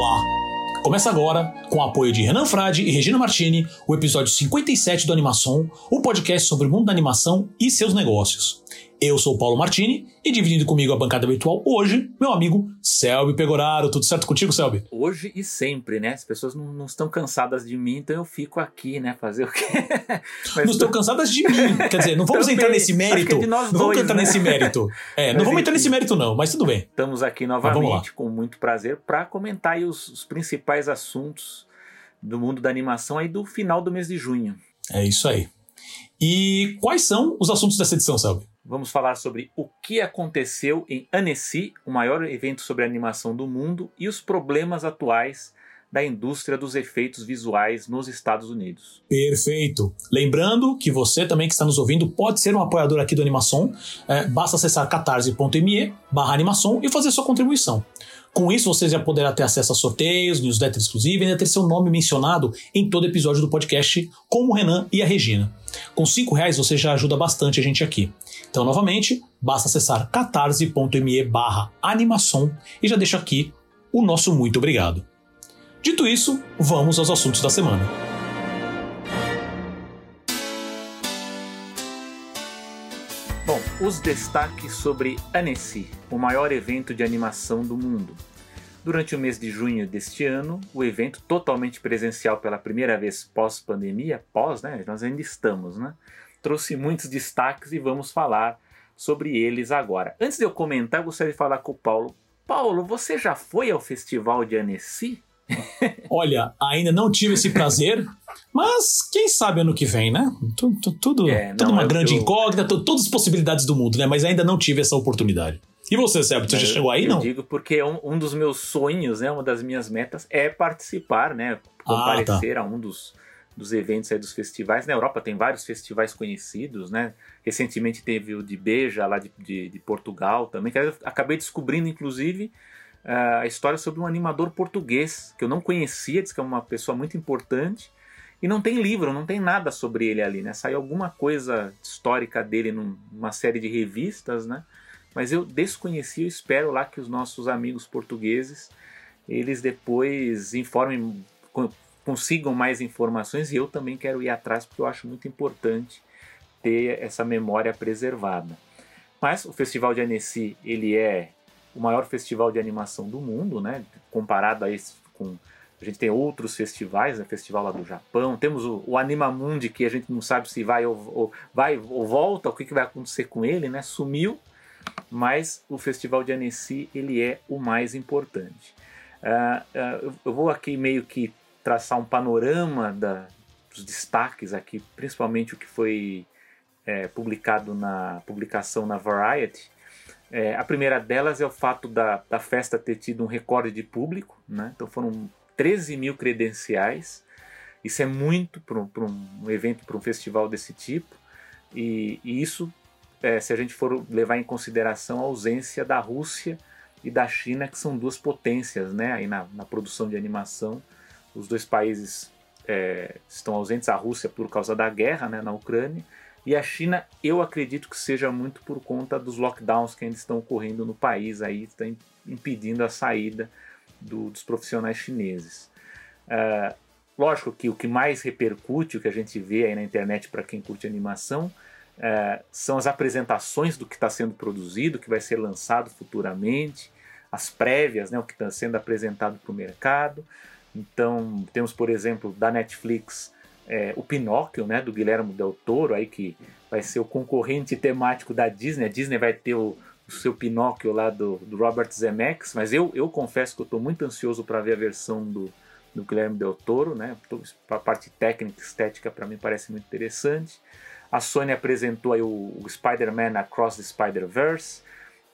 Olá! Começa agora, com o apoio de Renan Frade e Regina Martini, o episódio 57 do Animação, o podcast sobre o mundo da animação e seus negócios. Eu sou o Paulo Martini e dividindo comigo a bancada virtual hoje, meu amigo Selby Pegoraro. Tudo certo contigo, Selby? Hoje e sempre, né? As pessoas não, não estão cansadas de mim, então eu fico aqui, né? Fazer o quê? Mas não estão cansadas de mim. Quer dizer, não vamos entrar nesse mérito. É não dois, vamos entrar né? nesse mérito. É, não vamos entrar nesse mérito, não, mas tudo bem. Estamos aqui novamente, com muito prazer, para comentar os, os principais assuntos do mundo da animação aí do final do mês de junho. É isso aí. E quais são os assuntos dessa edição, Selby? Vamos falar sobre o que aconteceu em Annecy, o maior evento sobre animação do mundo, e os problemas atuais da indústria dos efeitos visuais nos Estados Unidos. Perfeito. Lembrando que você também que está nos ouvindo pode ser um apoiador aqui do Animação. É, basta acessar catarse.me barra animação e fazer sua contribuição. Com isso, você já poderá ter acesso a sorteios, newsletter exclusiva e ainda ter seu nome mencionado em todo episódio do podcast, como o Renan e a Regina. Com cinco reais você já ajuda bastante a gente aqui. Então, novamente, basta acessar catarse.me barra animação e já deixo aqui o nosso muito obrigado. Dito isso, vamos aos assuntos da semana. Os destaques sobre Annecy, o maior evento de animação do mundo. Durante o mês de junho deste ano, o evento totalmente presencial pela primeira vez pós-pandemia, pós, né? Nós ainda estamos, né? Trouxe muitos destaques e vamos falar sobre eles agora. Antes de eu comentar, eu gostaria de falar com o Paulo. Paulo, você já foi ao Festival de Annecy? Olha, ainda não tive esse prazer, mas quem sabe ano que vem, né? Tudo, tudo, é, tudo uma grande eu... incógnita, todas as possibilidades do mundo, né? Mas ainda não tive essa oportunidade. E você, Sérgio, você já chegou aí, eu não? Eu digo porque um, um, dos meus sonhos, né, uma das minhas metas é participar, né, comparecer ah, tá. a um dos, dos eventos aí dos festivais. Na Europa tem vários festivais conhecidos, né? Recentemente teve o de Beja, lá de, de, de Portugal também, que eu acabei descobrindo, inclusive, a história sobre um animador português que eu não conhecia, diz que é uma pessoa muito importante. E não tem livro, não tem nada sobre ele ali, né? Saiu alguma coisa histórica dele numa série de revistas, né? Mas eu desconhecia, eu espero lá que os nossos amigos portugueses eles depois informem, consigam mais informações e eu também quero ir atrás porque eu acho muito importante ter essa memória preservada. Mas o Festival de Annecy, ele é o maior festival de animação do mundo, né? Comparado a esse com a gente tem outros festivais, né? Festival lá do Japão, temos o, o Animamundi que a gente não sabe se vai ou, ou vai ou volta, o que, que vai acontecer com ele, né? Sumiu, mas o Festival de Annecy ele é o mais importante. Uh, uh, eu vou aqui meio que traçar um panorama da, dos destaques aqui, principalmente o que foi é, publicado na publicação na Variety. É, a primeira delas é o fato da, da festa ter tido um recorde de público, né? então foram 13 mil credenciais. Isso é muito para um, um, evento, para um festival desse tipo, e, e isso, é, se a gente for levar em consideração a ausência da Rússia e da China, que são duas potências né? Aí na, na produção de animação. Os dois países é, estão ausentes, a Rússia por causa da guerra né, na Ucrânia, e a China, eu acredito que seja muito por conta dos lockdowns que ainda estão ocorrendo no país, aí está impedindo a saída do, dos profissionais chineses. Uh, lógico que o que mais repercute, o que a gente vê aí na internet para quem curte animação, uh, são as apresentações do que está sendo produzido, que vai ser lançado futuramente, as prévias, né, o que está sendo apresentado para o mercado. Então, temos, por exemplo, da Netflix é, o Pinóquio, né, do Guilherme Del Toro, aí que vai ser o concorrente temático da Disney. A Disney vai ter o, o seu Pinóquio lá do, do, Robert Zemeckis, mas eu, eu confesso que eu estou muito ansioso para ver a versão do, do Guilherme Del Toro, né? A parte técnica, estética para mim parece muito interessante. A Sony apresentou aí o, o Spider-Man Across the Spider-Verse.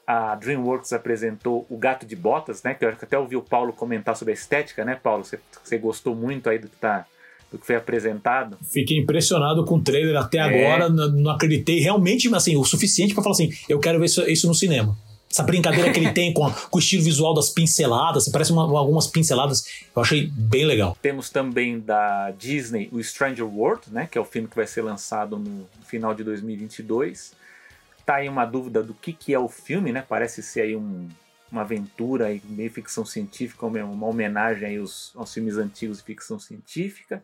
A DreamWorks apresentou o Gato de Botas, né? Que eu até ouvi o Paulo comentar sobre a estética, né, Paulo? Você, gostou muito aí do que está do que foi apresentado. Fiquei impressionado com o trailer até é. agora, não acreditei realmente assim, o suficiente para falar assim, eu quero ver isso, isso no cinema. Essa brincadeira que ele tem com, a, com, o estilo visual das pinceladas, parece uma, algumas pinceladas, eu achei bem legal. Temos também da Disney o Stranger World, né, que é o filme que vai ser lançado no final de 2022. Tá aí uma dúvida do que, que é o filme, né? Parece ser aí um, uma aventura e meio ficção científica, uma homenagem aí aos, aos filmes antigos de ficção científica.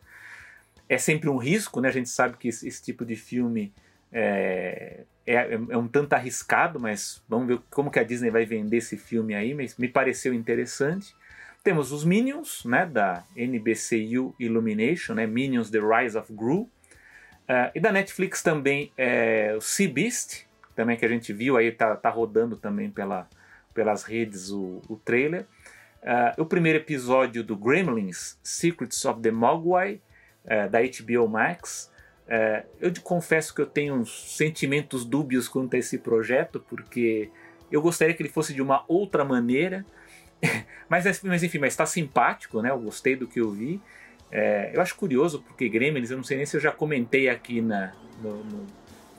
É sempre um risco, né? A gente sabe que esse, esse tipo de filme é, é, é, um tanto arriscado, mas vamos ver como que a Disney vai vender esse filme aí, mas me pareceu interessante. Temos os Minions, né, da NBCU Illumination, né, Minions The Rise of Gru. Uh, e da Netflix também é, o Sea Beast, também que a gente viu aí, tá, tá rodando também pela, pelas redes o, o trailer. Uh, o primeiro episódio do Gremlins, Secrets of the Mogwai, uh, da HBO Max. Uh, eu te confesso que eu tenho sentimentos dúbios quanto a esse projeto, porque eu gostaria que ele fosse de uma outra maneira. mas, mas enfim, mas está simpático, né? Eu gostei do que eu vi. É, eu acho curioso, porque Gremlins, eu não sei nem se eu já comentei aqui na, no, no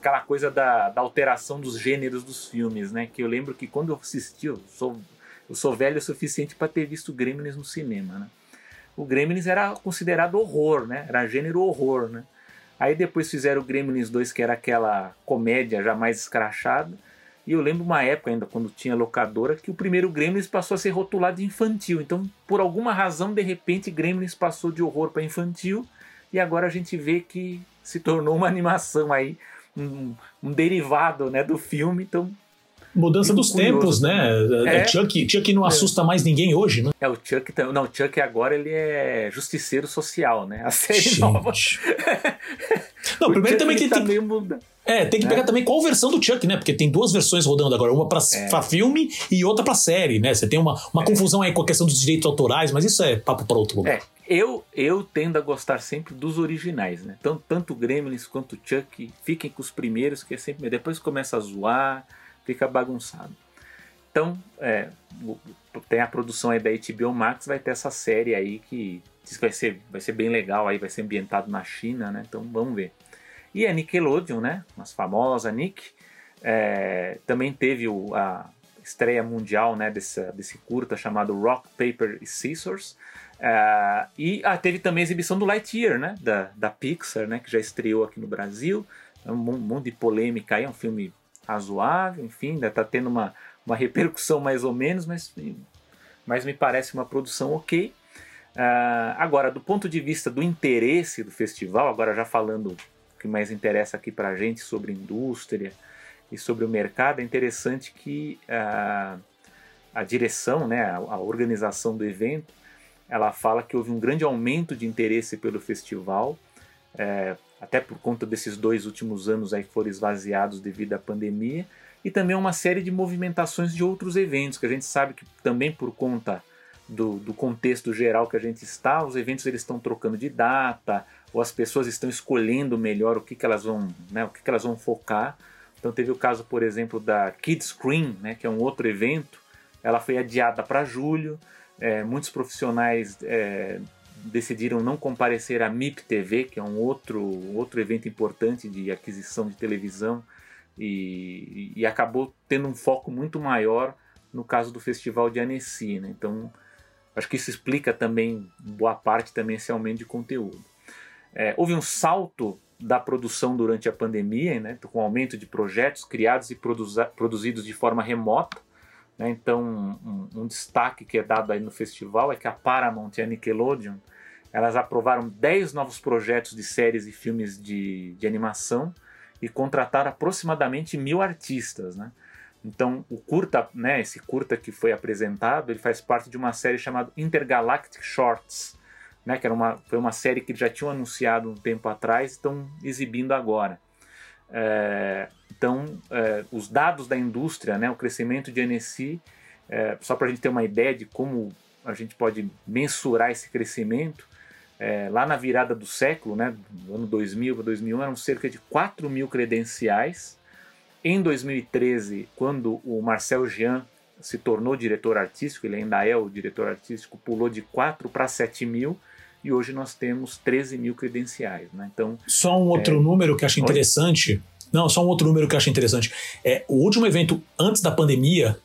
aquela coisa da, da alteração dos gêneros dos filmes, né? Que eu lembro que quando eu assisti, eu sou, eu sou velho o suficiente para ter visto Gremlins no cinema, né? O Gremlins era considerado horror, né? Era gênero horror, né? Aí depois fizeram o Gremlins 2, que era aquela comédia já mais escrachada. E eu lembro uma época ainda, quando tinha locadora, que o primeiro Gremlins passou a ser rotulado de infantil. Então, por alguma razão, de repente, Gremlins passou de horror para infantil. E agora a gente vê que se tornou uma animação aí um, um derivado né, do filme, então Mudança dos curioso. tempos, né? É, é. Chuck, Chuck não é. assusta mais ninguém hoje, né? É, o Chuck. Não, o Chuck agora ele é justiceiro social, né? A série Gente. nova. não, o primeiro Chuck também que tá tem. Meio É, tem que pegar é. também qual versão do Chuck, né? Porque tem duas versões rodando agora, uma pra, é. filme e outra pra série, né? Você tem uma, uma é. confusão aí com a questão dos direitos autorais, mas isso é papo pra outro lugar. Eu, eu tendo a gostar sempre dos originais, né? Tanto, tanto Gremlins quanto Chuck, fiquem com os primeiros, que é sempre. Depois começa a zoar, fica bagunçado. Então, é, tem a produção aí da HBO Max, vai ter essa série aí que diz que vai ser, vai ser bem legal, aí vai ser ambientado na China, né? Então vamos ver. E a Nickelodeon, né? Mas famosa Nick, é, também teve o, a estreia mundial né, desse, desse curta chamado Rock, Paper e Scissors. Uh, e ah, teve também a exibição do Lightyear, né? Da, da Pixar, né? Que já estreou aqui no Brasil. É um monte de polêmica aí, é um filme razoável, enfim, ainda está tendo uma, uma repercussão mais ou menos, mas, mas me parece uma produção ok. Uh, agora, do ponto de vista do interesse do festival, agora já falando o que mais interessa aqui para a gente sobre indústria e sobre o mercado, é interessante que uh, a direção, né, a, a organização do evento, ela fala que houve um grande aumento de interesse pelo festival, é, até por conta desses dois últimos anos aí que foram esvaziados devido à pandemia, e também uma série de movimentações de outros eventos, que a gente sabe que também por conta do, do contexto geral que a gente está, os eventos eles estão trocando de data, ou as pessoas estão escolhendo melhor o que, que elas vão, né, o que, que elas vão focar. Então teve o caso, por exemplo, da Kids Screen, né, que é um outro evento, ela foi adiada para julho. É, muitos profissionais é, decidiram não comparecer à MIP TV, que é um outro, outro evento importante de aquisição de televisão, e, e acabou tendo um foco muito maior no caso do Festival de Annecy. Né? Então, acho que isso explica também, boa parte, também esse aumento de conteúdo. É, houve um salto da produção durante a pandemia, né, com aumento de projetos criados e produzidos de forma remota. Né? Então, um, um, destaque que é dado aí no festival é que a Paramount e a Nickelodeon elas aprovaram 10 novos projetos de séries e filmes de, de animação e contrataram aproximadamente mil artistas, né? Então, o curta, né, esse curta que foi apresentado, ele faz parte de uma série chamada Intergalactic Shorts, né, que era uma, foi uma série que já tinham anunciado um tempo atrás e estão exibindo agora. É, então, é, os dados da indústria, né, o crescimento de NSI, é, só para a gente ter uma ideia de como a gente pode mensurar esse crescimento, é, lá na virada do século, né, do ano 2000 para 2001, eram cerca de 4 mil credenciais. Em 2013, quando o Marcel Jean se tornou diretor artístico, ele ainda é o diretor artístico, pulou de 4 para 7 mil e hoje nós temos 13 mil credenciais. Né? Então, só um outro é... número que acho interessante. Não, só um outro número que eu acho interessante. É, o último evento antes da pandemia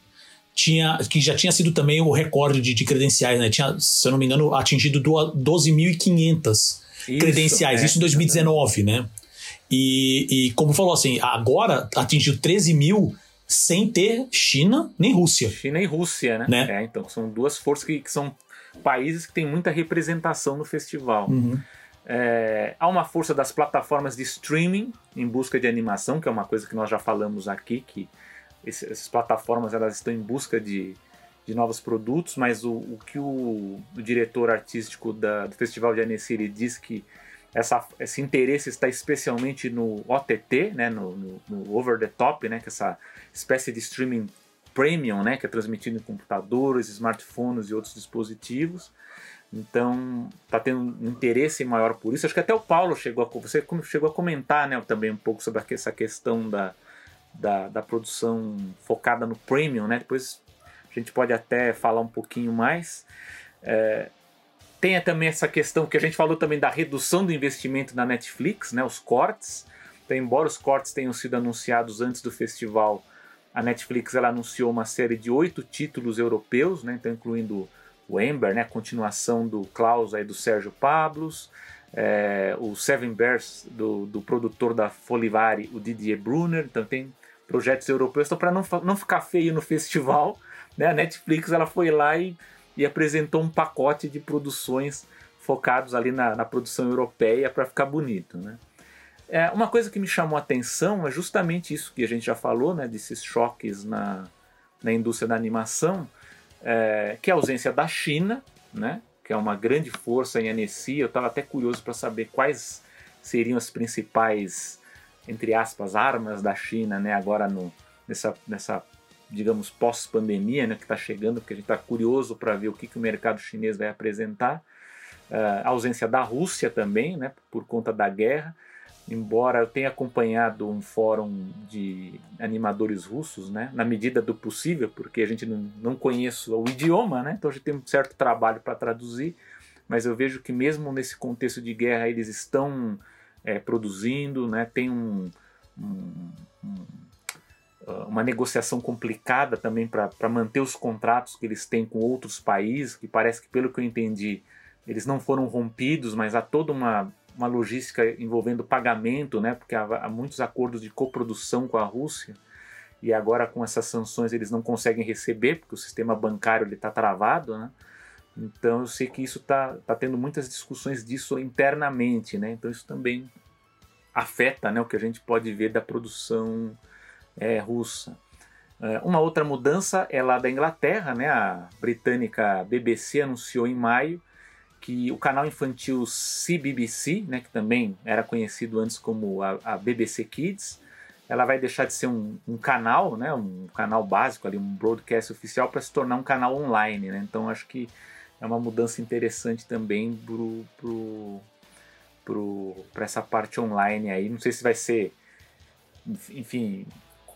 tinha, que já tinha sido também o recorde de, de credenciais, né? Tinha, se eu não me engano, atingido 12.500 credenciais, é, isso em 2019, né? E, e como falou assim, agora atingiu 13 mil sem ter China nem Rússia. China e Rússia, né? né? É, então são duas forças que, que, são países que têm muita representação no festival. Uhum. É, há uma força das plataformas de streaming em busca de animação, que é uma coisa que nós já falamos aqui, que esse, essas plataformas elas estão em busca de, de novos produtos, mas o, o que o, o, diretor artístico da, do Festival de Annecy diz que essa, esse interesse está especialmente no OTT, né, no, no, no, over the top, né, que é essa espécie de streaming premium, né, que é transmitido em computadores, smartphones e outros dispositivos. Então, está tendo um interesse maior por isso. Acho que até o Paulo chegou a, você chegou a comentar, né, também um pouco sobre essa questão da, da, da produção focada no premium, né? Depois a gente pode até falar um pouquinho mais. É, tem também essa questão que a gente falou também da redução do investimento na Netflix, né, os cortes. Então, embora os cortes tenham sido anunciados antes do festival, a Netflix ela anunciou uma série de oito títulos europeus, né, então incluindo o Ember, né, continuação do Klaus aí do Sérgio Pablos, é, o Seven Bears do, do produtor da Folivari, o Didier Brunner. Então tem projetos europeus. Então para não, não ficar feio no festival, né, a Netflix ela foi lá e e apresentou um pacote de produções focados ali na, na produção europeia para ficar bonito, né? É, uma coisa que me chamou a atenção é justamente isso que a gente já falou, né, desses choques na, na indústria da animação, é, que é a ausência da China, né, que é uma grande força em Annecy. Eu estava até curioso para saber quais seriam as principais, entre aspas, armas da China, né, agora no, nessa, nessa digamos, pós-pandemia, né, que está chegando, porque a gente está curioso para ver o que, que o mercado chinês vai apresentar. Uh, a ausência da Rússia também, né, por conta da guerra. Embora eu tenha acompanhado um fórum de animadores russos, né, na medida do possível, porque a gente não, não conhece o idioma, né, então a gente tem um certo trabalho para traduzir, mas eu vejo que mesmo nesse contexto de guerra eles estão é, produzindo, né, tem um, um, um uma negociação complicada também para manter os contratos que eles têm com outros países, que parece que, pelo que eu entendi, eles não foram rompidos, mas há toda uma, uma logística envolvendo pagamento, né? porque há, há muitos acordos de coprodução com a Rússia, e agora com essas sanções eles não conseguem receber, porque o sistema bancário está travado. Né? Então eu sei que isso está tá tendo muitas discussões disso internamente, né? então isso também afeta né, o que a gente pode ver da produção é, russa. É, uma outra mudança é lá da Inglaterra, né? a britânica BBC anunciou em maio que o canal infantil CBBC, né, que também era conhecido antes como a, a BBC Kids, ela vai deixar de ser um, um, canal, né, um canal básico ali, um broadcast oficial para se tornar um canal online, né? Então acho que é uma mudança interessante também pro, pro, pro, para essa parte online aí. Não sei se vai ser, enfim,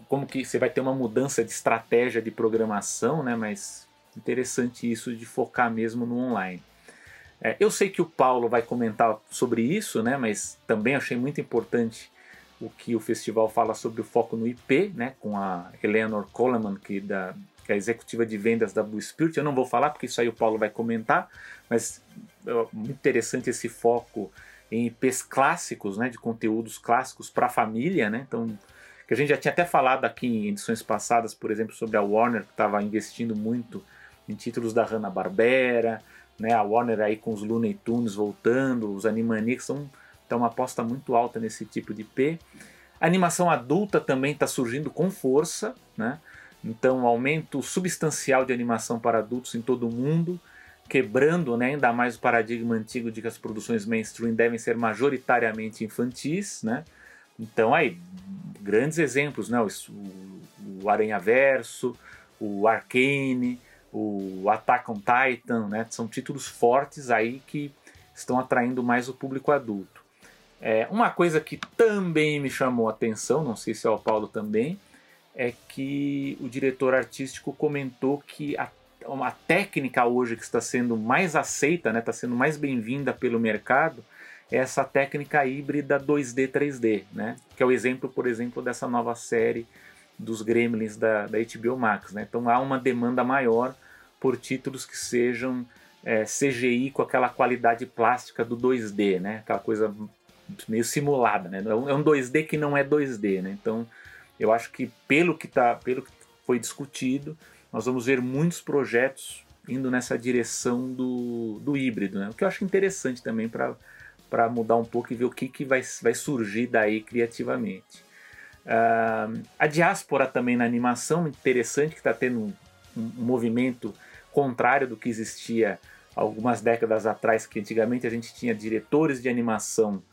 como que você vai ter uma mudança de estratégia de programação, né? Mas interessante isso de focar mesmo no online. É, eu sei que o Paulo vai comentar sobre isso, né? Mas também achei muito importante o que o festival fala sobre o foco no IP, né? Com a Eleanor Coleman, que, da, que é a executiva de vendas da Blue Spirit. Eu não vou falar porque isso aí o Paulo vai comentar, mas é muito interessante esse foco em IPs clássicos, né? De conteúdos clássicos para a família, né? Então que a gente já tinha até falado aqui em edições passadas, por exemplo, sobre a Warner, que estava investindo muito em títulos da Hanna-Barbera, né? a Warner aí com os Looney Tunes voltando, os Animaniacs, são então, uma aposta muito alta nesse tipo de IP. A animação adulta também está surgindo com força, né? então um aumento substancial de animação para adultos em todo o mundo, quebrando né, ainda mais o paradigma antigo de que as produções mainstream devem ser majoritariamente infantis, né? Então aí, grandes exemplos, né? O, o Aranha Verso, o Arcane, o Attack on Titan, né? São títulos fortes aí que estão atraindo mais o público adulto. É, uma coisa que também me chamou a atenção, não sei se é o Paulo também, é que o diretor artístico comentou que a, uma técnica hoje que está sendo mais aceita, né, está sendo mais bem-vinda pelo mercado, essa técnica híbrida 2D 3D, né? Que é o exemplo, por exemplo, dessa nova série dos Gremlins da, da HBO Max, né? Então há uma demanda maior por títulos que sejam é, CGI com aquela qualidade plástica do 2D, né? Aquela coisa meio simulada, né? É um 2D é que não é 2D, né? Então eu acho que pelo que, tá, pelo que foi discutido, nós vamos ver muitos projetos indo nessa direção do, do híbrido, né? o que eu acho interessante também para mudar um pouco e ver o que, que vai, vai surgir daí criativamente. Uh, a diáspora também na animação, interessante que está tendo um, um, movimento contrário do que existia algumas décadas atrás, que antigamente a gente tinha diretores de animação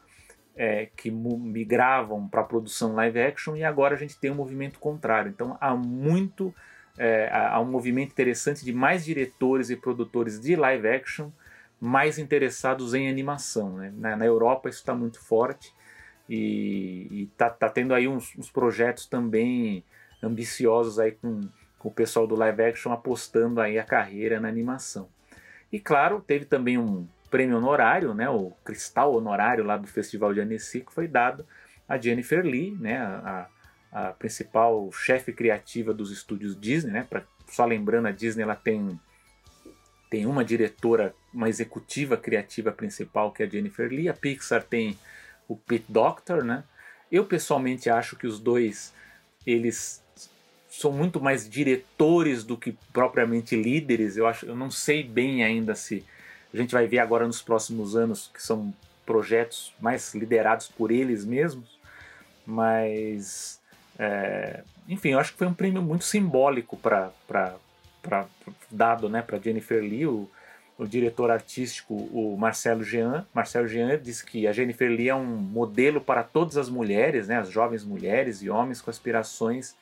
é, que migravam para a produção live action e agora a gente tem um movimento contrário. Então há muito, é, há um movimento interessante de mais diretores e produtores de live action mais interessados em animação. Né? Na, na Europa isso está muito forte e, está tá tendo aí uns, uns, projetos também ambiciosos aí com, o pessoal do live action apostando aí a carreira na animação. E claro, teve também um prêmio honorário, né, o cristal honorário lá do Festival de Annecy, que foi dado a Jennifer Lee, né, a, a principal chefe criativa dos estúdios Disney, né, pra, só lembrando, a Disney ela tem, tem uma diretora, uma executiva criativa principal que é a Jennifer Lee, a Pixar tem o Pete Doctor, né? Eu pessoalmente acho que os dois eles são muito mais diretores do que propriamente líderes. Eu acho, eu não sei bem ainda se a gente vai ver agora nos próximos anos que são projetos mais liderados por eles mesmos, mas é, enfim, eu acho que foi um prêmio muito simbólico para dado, né, para Jennifer Lee. O, o diretor artístico, o Marcelo Jean. Marcelo Jean diz que a Jennifer Lee é um modelo para todas as mulheres, né, as jovens mulheres e homens com aspirações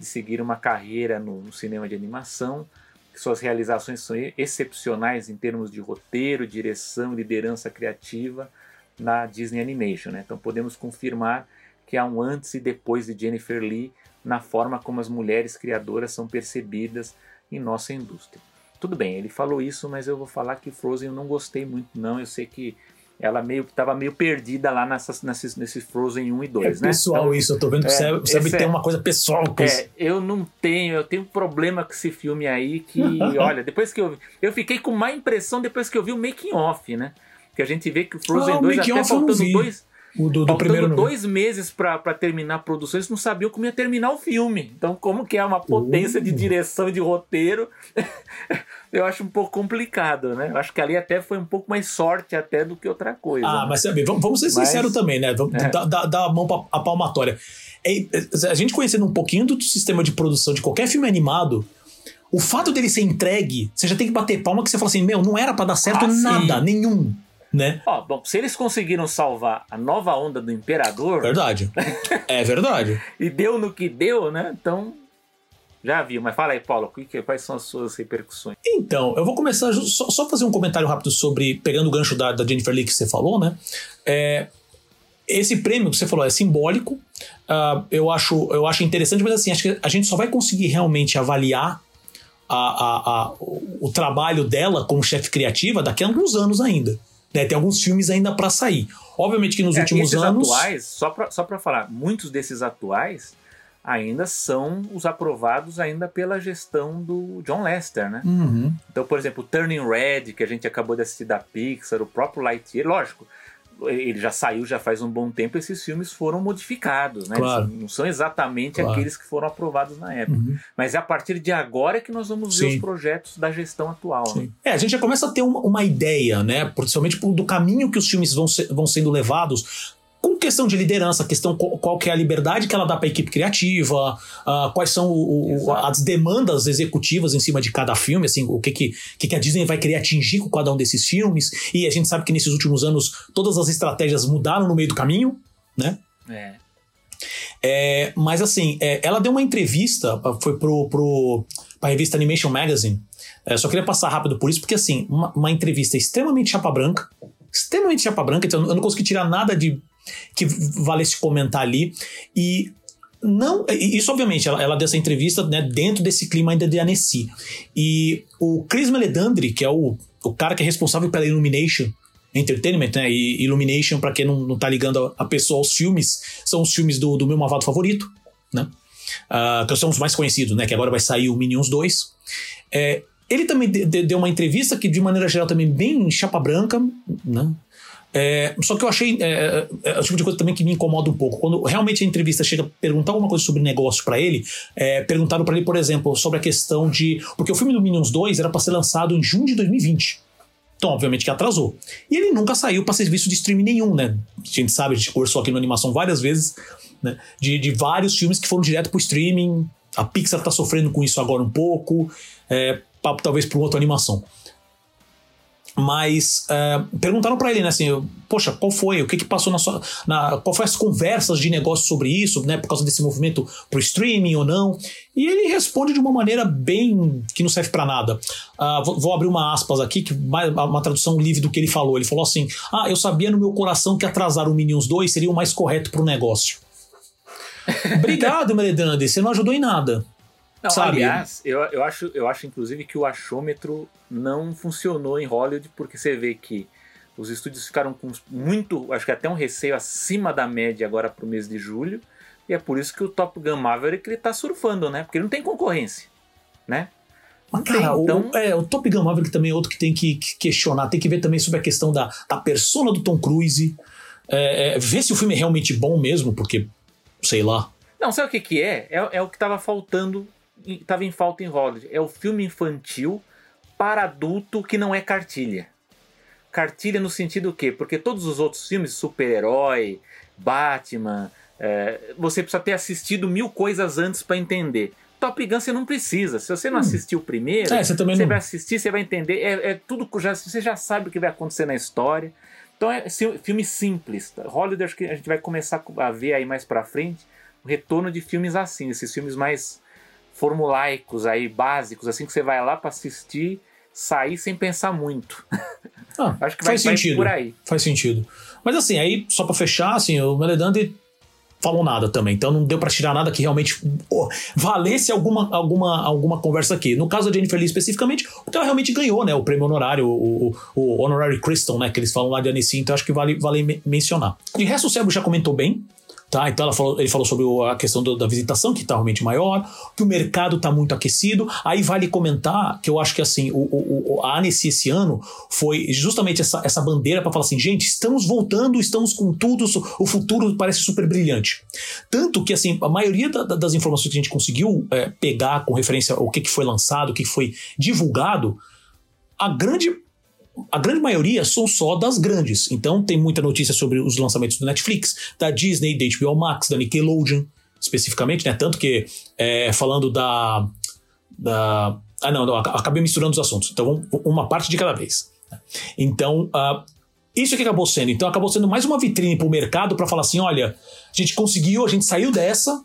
de seguir uma carreira no, no cinema de animação. Suas realizações são excepcionais em termos de roteiro, direção liderança criativa na Disney Animation. Né? Então podemos confirmar que há um antes e depois de Jennifer Lee na forma como as mulheres criadoras são percebidas em nossa indústria. Tudo bem, ele falou isso, mas eu vou falar que Frozen eu não gostei muito, não. Eu sei que ela meio que tava meio perdida lá nessas, nesses, nesses Frozen 1 e 2, é né? pessoal então, isso, eu tô vendo que é, você, você tem é, uma coisa pessoal com é, isso. Eu não tenho, eu tenho um problema com esse filme aí que, olha, depois que eu eu fiquei com má impressão depois que eu vi o making off, né? Que a gente vê que o Frozen ah, 2 até faltando dois o do, do primeiro dois meses para terminar a produção, eles não sabiam como ia terminar o filme. Então, como que é uma potência de direção e de roteiro, eu acho um pouco complicado, né? Eu acho que ali até foi um pouco mais sorte até do que outra coisa. Ah, né? mas sabe, vamos, vamos ser sinceros também, né? Vamos é. dar, dar, dar, a mão a palmatória. É, a gente conhecendo um pouquinho do sistema de produção de qualquer filme animado, o fato dele ser entregue, você já tem que bater palma que você fala assim, meu, não era para dar certo ah, nada, sim. nenhum né? Ó, bom, se eles conseguiram salvar a nova onda do Imperador. Verdade. é verdade. e deu no que deu, né? Então. Já viu, mas fala aí, Paulo, quais são as suas repercussões? Então, eu vou começar só, só fazer um comentário rápido sobre, pegando o gancho da, da Jennifer Lee que você falou, né? É, esse prêmio que você falou é simbólico, uh, eu, acho, eu acho interessante, mas assim, acho que a gente só vai conseguir realmente avaliar a, a, a, o trabalho dela como chefe criativa daqui a alguns anos ainda. Né? Tem alguns filmes ainda para sair. Obviamente que nos é, últimos anos. atuais, só para só falar, muitos desses atuais ainda são os aprovados ainda pela gestão do John Lester, né? Uhum. Então, por exemplo, Turning Red, que a gente acabou de assistir da Pixar, o próprio Lightyear, lógico, ele já saiu já faz um bom tempo, esses filmes foram modificados, né? Claro. não são exatamente claro. aqueles que foram aprovados na época. Uhum. Mas é a partir de agora que nós vamos Sim. ver os projetos da gestão atual. Né? É, a gente já começa a ter uma, uma ideia, né? Principalmente do caminho que os filmes vão, ser, vão sendo levados com questão de liderança, questão qual, que é a liberdade que ela dá para a equipe criativa, uh, quais são o, o, as demandas executivas em cima de cada filme, assim, o que, que, que a Disney vai querer atingir com cada um desses filmes. E a gente sabe que nesses últimos anos todas as estratégias mudaram no meio do caminho, né? É. É, mas assim, é, ela deu uma entrevista, foi pro, pro, pra revista Animation Magazine. É, só queria passar rápido por isso, porque assim, uma, uma entrevista extremamente chapa branca, extremamente chapa branca, então eu não consegui tirar nada de que valesse comentar ali. E não, isso obviamente, ela, ela deu essa entrevista né, dentro desse clima ainda de Annecy. E o Chris Meledandri, que é o, o cara que é responsável pela Illumination Entertainment, né? E Illumination, para quem não, não tá ligando a, a, pessoa aos filmes, são os filmes do, do meu malvado favorito, né? Uh, que são os mais conhecidos, né? Que agora vai sair o Minions 2. É, ele também de, de, deu uma entrevista que, de maneira geral, também bem chapa branca, né? É, só que eu achei é, é, é, o tipo de coisa também que me incomoda um pouco. Quando realmente a entrevista chega a perguntar alguma coisa sobre negócio para ele, é, perguntaram para ele, por exemplo, sobre a questão de. Porque o filme do Minions 2 era para ser lançado em junho de 2020. Então, obviamente que atrasou. E ele nunca saiu para serviço de streaming nenhum, né? A gente sabe, a gente conversou aqui no Animação várias vezes, né? De, de vários filmes que foram direto pro streaming. A Pixar tá sofrendo com isso agora um pouco. É, talvez para outra animação. Mas é, perguntaram para ele, né, assim, poxa, qual foi, o que que passou na sua, na, qual foi as conversas de negócio sobre isso, né, por causa desse movimento pro streaming ou não? E ele responde de uma maneira bem que não serve para nada. Uh, vou, vou, abrir uma aspas aqui, que uma tradução livre do que ele falou. Ele falou assim: Ah, eu sabia no meu coração que atrasar o Minions 2 seria o mais correto pro negócio. Obrigado, Meledande, você não ajudou em nada. Não, sabe? aliás, eu, eu, acho, eu acho inclusive que o achômetro não funcionou em Hollywood, porque você vê que os estúdios ficaram com muito, acho que até um receio acima da média agora para o mês de julho, e é por isso que o Top Gun Maverick ele tá surfando, né? Porque ele não tem concorrência, né? Mas, cara, então... o, é, o Top Gun Maverick também é outro que tem que questionar, tem que ver também sobre a questão da, da persona do Tom Cruise, é, é, ver se o filme é realmente bom mesmo, porque, sei lá. Não, sabe o que que é? É, é o que tava faltando estava em falta em Hollywood. É o filme infantil para adulto que não é cartilha. Cartilha no sentido o quê? Porque todos os outros filmes, super-herói, Batman, é, você precisa ter assistido mil coisas antes para entender. Top Gun você não precisa. Se você não hum. assistiu o primeiro, é, você, você não... vai assistir, você vai entender. É, é, tudo já, você já sabe o que vai acontecer na história. Então é filme simples. Hollywood acho que a gente vai começar a ver aí mais para frente o retorno de filmes assim, esses filmes mais formulaicos aí, básicos, assim, que você vai lá para assistir, sair sem pensar muito. Ah, Acho que faz vai, sentido. Vai por aí. Faz sentido. Mas assim, aí, só para fechar, assim, o Meledante falou nada também, então não deu para tirar nada que realmente oh, valesse alguma, alguma, alguma conversa aqui. No caso da Jennifer Lee especificamente, porque ela realmente ganhou, né, o prêmio honorário, o, o, o Honorary Crystal, né, que eles falam lá de Annecy, então acho que vale, vale mencionar. De resto, o Sérgio já comentou bem, Tá? Então falou, ele falou sobre a questão do, da visitação, que está realmente maior, que o mercado está muito aquecido. Aí vale comentar que eu acho que assim, o, o, a ANESI esse ano foi justamente essa, essa bandeira para falar assim: gente, estamos voltando, estamos com tudo, o futuro parece super brilhante. Tanto que assim, a maioria da, das informações que a gente conseguiu é, pegar com referência ao que, que foi lançado, o que foi divulgado, a grande a grande maioria são só das grandes. Então tem muita notícia sobre os lançamentos do Netflix, da Disney, da HBO Max, da Nickelodeon, especificamente, né? Tanto que é, falando da, da. Ah, não, não, acabei misturando os assuntos. Então, uma parte de cada vez. Então, uh, isso que acabou sendo. Então, acabou sendo mais uma vitrine para o mercado para falar assim: olha, a gente conseguiu, a gente saiu dessa,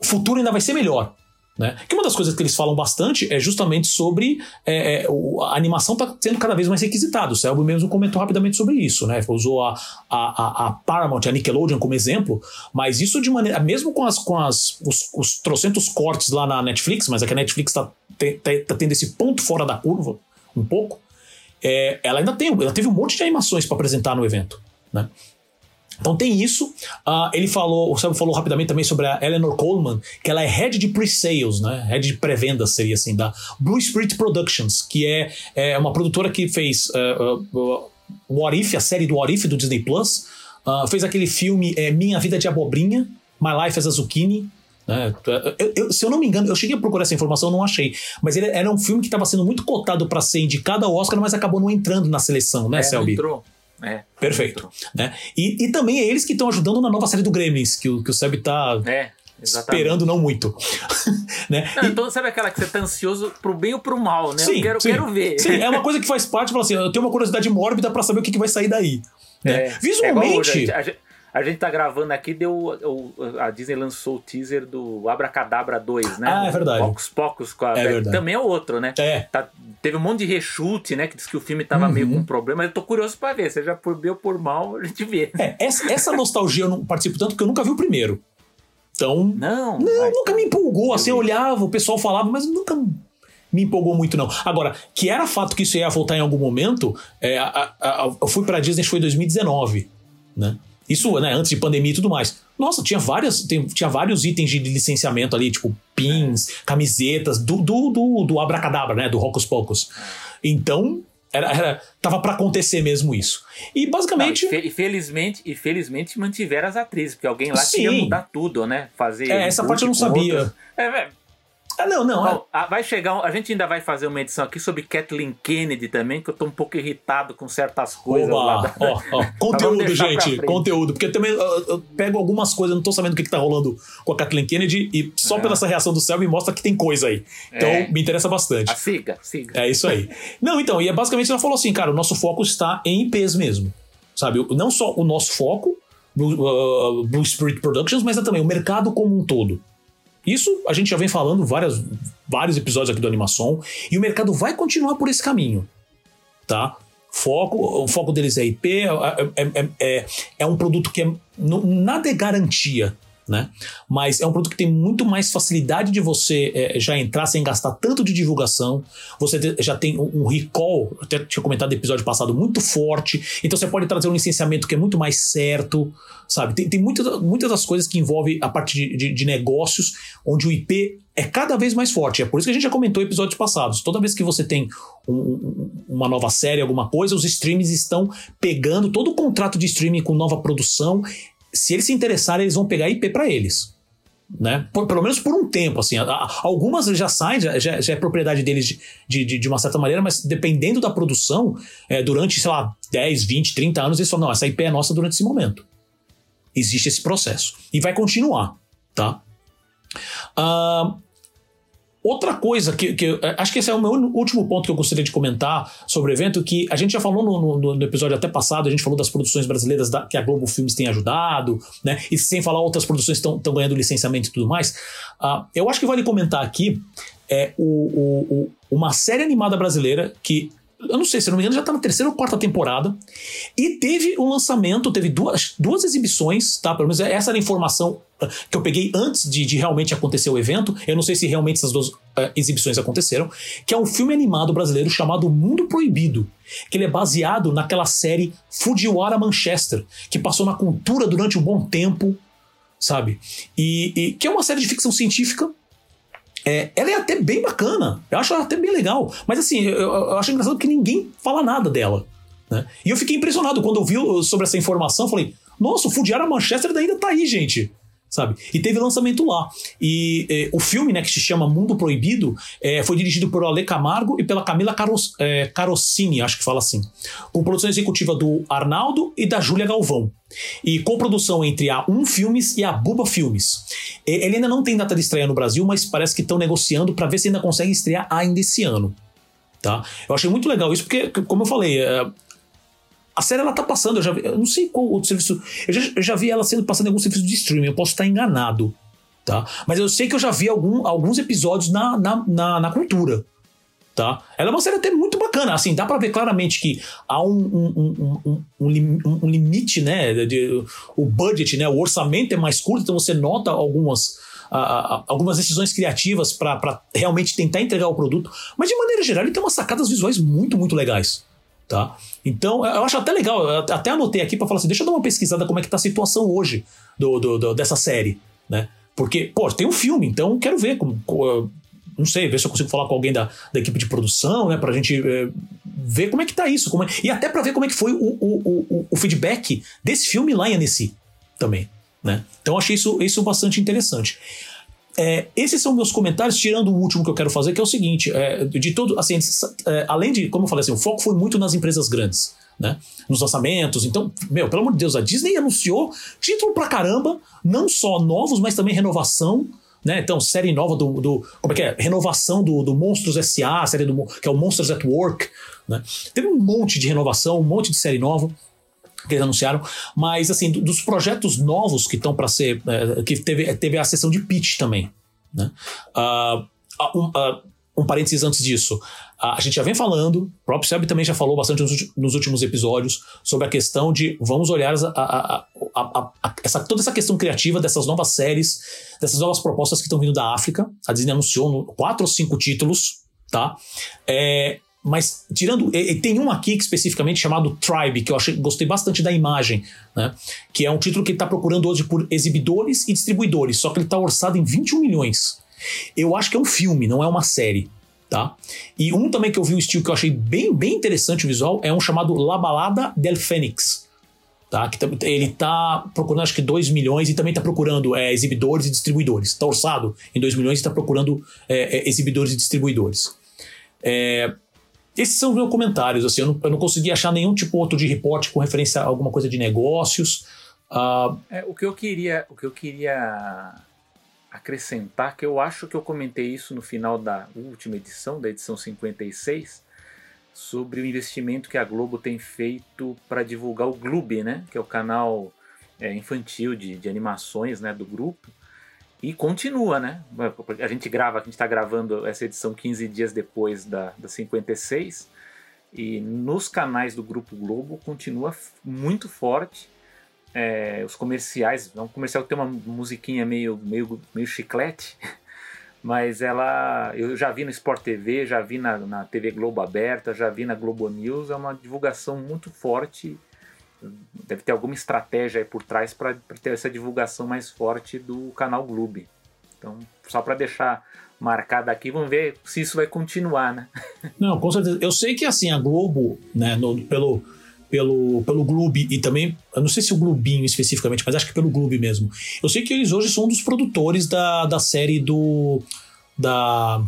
o futuro ainda vai ser melhor. Né? Que uma das coisas que eles falam bastante é justamente sobre é, é, a animação está sendo cada vez mais requisitada. O Selby mesmo comentou rapidamente sobre isso, né? Usou a, a, a, Paramount, a Nickelodeon como exemplo, mas isso de maneira. Mesmo com, as, com as, os, os trocentos cortes lá na Netflix, mas é que a Netflix está tá, tá tendo esse ponto fora da curva, um pouco, é, ela ainda tem, ela teve um monte de animações para apresentar no evento. Né? Então tem isso. Uh, ele falou, o Sérgio falou rapidamente também sobre a Eleanor Coleman, que ela é head de pre-sales, né? Head de pré-vendas seria assim, da Blue Spirit Productions, que é, é uma produtora que fez uh, uh, What If, a série do What If do Disney Plus. fez aquele filme é, Minha Vida de Abobrinha, My Life as a Zucchini. Né? Eu, eu, se eu não me engano, eu cheguei a procurar essa informação, não achei. Mas ele era um filme que estava sendo muito cotado para ser indicado ao Oscar, mas acabou não entrando na seleção, né, é, Selby? Entrou. É, Perfeito. Né? E, e também é eles que estão ajudando na nova série do Gremlins, que o, que o Seb tá é, esperando não muito. né? Não, então, sabe aquela que você tá ansioso pro bem ou pro mal, né? Sim, eu quero, sim, quero ver. Sim, é uma coisa que faz parte, assim, eu tenho uma curiosidade mórbida para saber o que, que vai sair daí. Né? É, Visualmente. É a gente tá gravando aqui, deu. A Disney lançou o teaser do Abracadabra 2, né? Ah, é verdade. Poucos Pocos com a é verdade. Também é outro, né? É. Tá, teve um monte de rechute, né? Que diz que o filme tava uhum. meio com problema, mas eu tô curioso pra ver. Seja por bem ou por mal, a gente vê. É, essa, essa nostalgia eu não participo tanto porque eu nunca vi o primeiro. Então. Não. Não, nunca me empolgou. Assim, eu olhava, o pessoal falava, mas nunca me empolgou muito, não. Agora, que era fato que isso ia voltar em algum momento, é, a, a, a, eu fui pra Disney, foi em 2019, né? Isso, né, antes de pandemia e tudo mais. Nossa, tinha várias, tem, tinha vários itens de licenciamento ali, tipo pins, camisetas, do, do, do, do Abracadabra, né? Do Rocos Pocos. Então, era, era tava para acontecer mesmo isso. E basicamente. Não, e, felizmente, e felizmente mantiveram as atrizes, porque alguém lá Sim. queria mudar tudo, né? Fazer. É, essa parte eu não sabia. É, é, ah, não, não. Bom, é... Vai chegar. A gente ainda vai fazer uma edição aqui sobre Kathleen Kennedy também, que eu tô um pouco irritado com certas coisas. Da... Ó, ó, conteúdo, gente. Conteúdo. Porque também eu, eu, pego algumas coisas, não tô sabendo o que, que tá rolando com a Kathleen Kennedy, e só é. pela essa reação do céu me mostra que tem coisa aí. Então é. me interessa bastante. A ah, siga, siga. É isso aí. não, então, e é basicamente ela falou assim, cara, o nosso foco está em IPs mesmo. Sabe? Não só o nosso foco, Blue, uh, Blue Spirit Productions, mas é também o mercado como um todo. Isso a gente já vem falando várias, vários episódios aqui do Animação e o mercado vai continuar por esse caminho, tá? Foco, o foco deles é IP, é, é, é, é, é um produto que é, nada é garantia, né? Mas é um produto que tem muito mais facilidade de você é, já entrar sem gastar tanto de divulgação. Você já tem um, um recall, até tinha comentado no episódio passado, muito forte. Então você pode trazer um licenciamento que é muito mais certo, sabe? Tem, tem muitas, muitas das coisas que envolvem a parte de, de, de negócios, onde o IP é cada vez mais forte. É por isso que a gente já comentou em episódios passados. Toda vez que você tem um, uma nova série, alguma coisa, os streams estão pegando todo o contrato de streaming com nova produção se eles se interessarem, eles vão pegar IP para eles. Né? Por, pelo menos por um tempo, assim. Algumas já saem, já, já, é propriedade deles de, de, de, uma certa maneira, mas dependendo da produção, é, durante, sei lá, 10, 20, 30 anos, eles falam, não, essa IP é nossa durante esse momento. Existe esse processo. E vai continuar, tá? Uh, Outra coisa que, que acho que esse é o meu último ponto que eu gostaria de comentar sobre o evento, que a gente já falou no, no, no episódio até passado, a gente falou das produções brasileiras da, que a Globo Filmes tem ajudado, né? E sem falar outras produções estão ganhando licenciamento e tudo mais. Uh, eu acho que vale comentar aqui é o, o, o, uma série animada brasileira que eu não sei, se não me engano, já está na terceira ou quarta temporada. E teve um lançamento, teve duas, duas exibições, tá? Pelo menos essa era a informação ah, que eu peguei antes de, de realmente acontecer o evento. Eu não sei se realmente essas duas uh, exibições aconteceram. Que é um filme animado brasileiro chamado Mundo Proibido. Que ele é baseado naquela série Fujiwara Manchester, que passou na cultura durante um bom tempo, sabe? E, e que é uma série de ficção científica é, ela é até bem bacana. Eu acho ela até bem legal. Mas assim, eu, eu acho engraçado que ninguém fala nada dela. Né? E eu fiquei impressionado quando eu vi sobre essa informação. Falei, nossa, o Fudiara Manchester ainda tá aí, gente sabe? E teve lançamento lá. E é, o filme, né, que se chama Mundo Proibido, é, foi dirigido por Ale Camargo e pela Camila Caros, é, Carosini, acho que fala assim. Com produção executiva do Arnaldo e da Júlia Galvão. E com produção entre a Um Filmes e a Buba Filmes. Ele ainda não tem data de estreia no Brasil, mas parece que estão negociando para ver se ainda consegue estrear ainda esse ano. Tá? Eu achei muito legal isso, porque, como eu falei, a série ela tá passando, eu já vi, eu não sei qual outro serviço. Eu já, eu já vi ela sendo passando em algum serviço de streaming, eu posso estar enganado. Tá? Mas eu sei que eu já vi algum, alguns episódios na, na, na, na cultura. Tá? Ela é uma série até muito bacana, assim, dá para ver claramente que há um, um, um, um, limite, né, de, o budget, né, o orçamento é mais curto, então você nota algumas, algumas decisões criativas para realmente tentar entregar o produto, mas de maneira geral ele tem umas sacadas visuais muito, muito legais. Tá? Então, eu acho até legal, até anotei aqui para falar assim, deixa eu dar uma pesquisada como é que tá a situação hoje do, do, do, dessa série, né? Porque, pô, tem um filme, então quero ver como, como não sei, ver se eu consigo falar com alguém da, da equipe de produção, né, pra gente é, ver como é que tá isso, é, e até para ver como é que foi o, o, o, o, feedback desse filme lá em Annecy também, né? Então achei isso, isso bastante interessante. É, esses são meus comentários, tirando o último que eu quero fazer, que é o seguinte: é, de todo, assim, é, além de, como eu falei assim, o foco foi muito nas empresas grandes, né? Nos lançamentos. Então, meu, pelo amor de Deus, a Disney anunciou título pra caramba, não só novos, mas também renovação. Né? Então, série nova do, do. Como é que é? Renovação do, do Monstros S.A., série do, que é o Monsters at Work. Né? Teve um monte de renovação, um monte de série nova que eles anunciaram, mas assim, dos projetos novos que estão para ser, é, que teve, teve a sessão de pitch também, né? Uh, um, uh, um parênteses antes disso, a gente já vem falando, o próprio Seb também já falou bastante nos últimos episódios sobre a questão de vamos olhar a, a, a, essa, toda essa questão criativa dessas novas séries, dessas novas propostas que estão vindo da África. A Disney anunciou quatro ou cinco títulos, tá? É, mas tirando. E, tem um aqui especificamente chamado Tribe, que eu achei, gostei bastante da imagem, né? Que é um título que ele está procurando hoje por exibidores e distribuidores, só que ele está orçado em 21 milhões. Eu acho que é um filme, não é uma série. Tá? E um também que eu vi o estilo que eu achei bem, bem interessante o visual é um chamado La Balada del Fênix. Tá? Que ele tá procurando acho que 2 milhões e também tá procurando é, exibidores e distribuidores. Tá orçado em 2 milhões e tá procurando é, é, exibidores e distribuidores. É, esses são os meus comentários. Assim, eu não, eu não consegui achar nenhum tipo outro de reporte com referência a alguma coisa de negócios. Uh, é, o que eu queria, o que eu queria acrescentar, que eu acho que eu comentei isso no final da última edição, da edição 56, sobre o investimento que a Globo tem feito para divulgar o Gloob, né? Que é o canal é, infantil de, de animações né, do grupo. E continua, né? A gente grava, a gente está gravando essa edição 15 dias depois da, da 56. E nos canais do Grupo Globo continua muito forte. É, os comerciais, é um comercial que tem uma musiquinha meio, meio, meio chiclete, mas ela eu já vi no Sport TV, já vi na, na TV Globo aberta, já vi na Globo News, é uma divulgação muito forte deve ter alguma estratégia aí por trás para ter essa divulgação mais forte do canal Gloob. Então, só para deixar marcado aqui, vamos ver se isso vai continuar, né? Não, com certeza. Eu sei que assim a Globo, né, no, pelo pelo pelo Gloob e também, eu não sei se o Globinho especificamente, mas acho que pelo Gloob mesmo. Eu sei que eles hoje são um dos produtores da, da série do da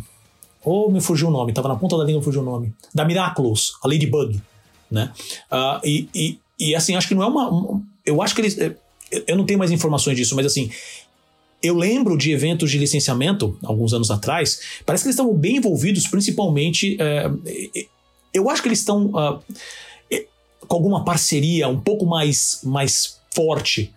Oh, me fugiu o nome, tava na ponta da língua, fugiu o nome. Da Miraculous, a Ladybug, né? Uh, e, e, e assim, acho que não é uma. Eu acho que eles. É, eu não tenho mais informações disso, mas assim. Eu lembro de eventos de licenciamento, alguns anos atrás, parece que eles estão bem envolvidos, principalmente. É, eu acho que eles estão uh, com alguma parceria um pouco mais, mais forte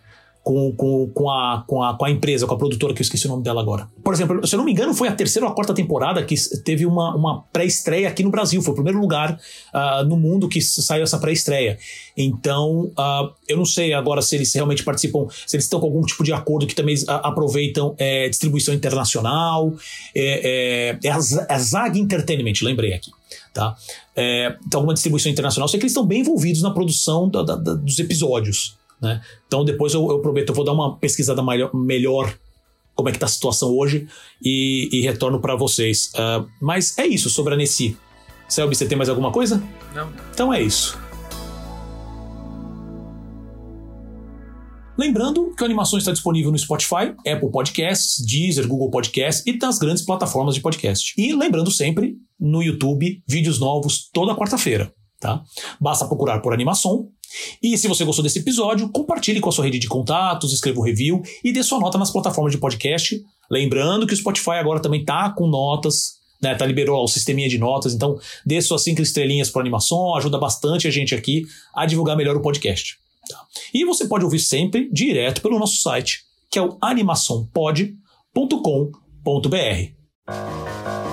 com, com, com, a, com, a, com a empresa, com a produtora, que eu esqueci o nome dela agora. Por exemplo, se eu não me engano, foi a terceira ou a quarta temporada que teve uma, uma pré-estreia aqui no Brasil. Foi o primeiro lugar uh, no mundo que saiu essa pré-estreia. Então, uh, eu não sei agora se eles realmente participam, se eles estão com algum tipo de acordo que também uh, aproveitam é, distribuição internacional. É, é, é, a, é a Zag Entertainment, lembrei aqui. Tá? É, então, alguma distribuição internacional. Sei que eles estão bem envolvidos na produção da, da, da, dos episódios. Né? Então depois eu, eu prometo, eu vou dar uma pesquisada maior, melhor como é que tá a situação hoje e, e retorno para vocês. Uh, mas é isso sobre a Nessie. Selby, você tem mais alguma coisa? Não. Então é isso. Lembrando que a animação está disponível no Spotify, Apple Podcasts, Deezer, Google Podcasts e nas grandes plataformas de podcast. E lembrando sempre, no YouTube, vídeos novos toda quarta-feira. Tá? Basta procurar por animação e se você gostou desse episódio, compartilhe com a sua rede de contatos, escreva um review e dê sua nota nas plataformas de podcast. Lembrando que o Spotify agora também tá com notas, né? Tá liberou o sisteminha de notas, então dê suas cinco estrelinhas para animação, ajuda bastante a gente aqui a divulgar melhor o podcast. Tá? E você pode ouvir sempre direto pelo nosso site, que é o animaçãopod.com.br.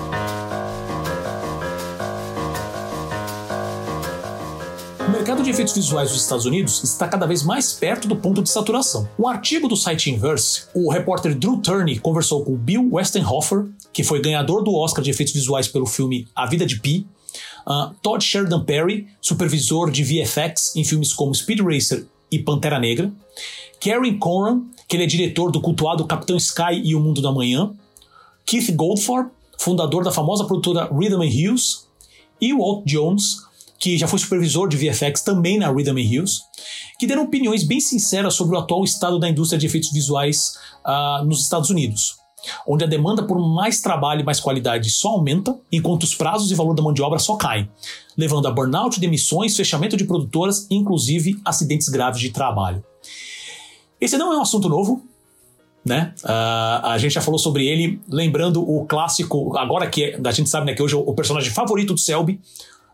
mercado de efeitos visuais dos Estados Unidos está cada vez mais perto do ponto de saturação. Um artigo do site Inverse, o repórter Drew Turney conversou com Bill Westenhofer, que foi ganhador do Oscar de efeitos visuais pelo filme A Vida de Pi, uh, Todd Sheridan Perry, supervisor de VFX em filmes como Speed Racer e Pantera Negra, Karen Conran, que ele é diretor do cultuado Capitão Sky e O Mundo da Manhã, Keith Goldfarb, fundador da famosa produtora Rhythm and Hughes, e Walt Jones, que já foi supervisor de VFX também na Rhythm Hills, que deram opiniões bem sinceras sobre o atual estado da indústria de efeitos visuais uh, nos Estados Unidos, onde a demanda por mais trabalho e mais qualidade só aumenta, enquanto os prazos e valor da mão de obra só caem, levando a burnout, demissões, fechamento de produtoras e inclusive acidentes graves de trabalho. Esse não é um assunto novo, né? Uh, a gente já falou sobre ele, lembrando o clássico, agora que é, a gente sabe né, que hoje é o personagem favorito do Selby,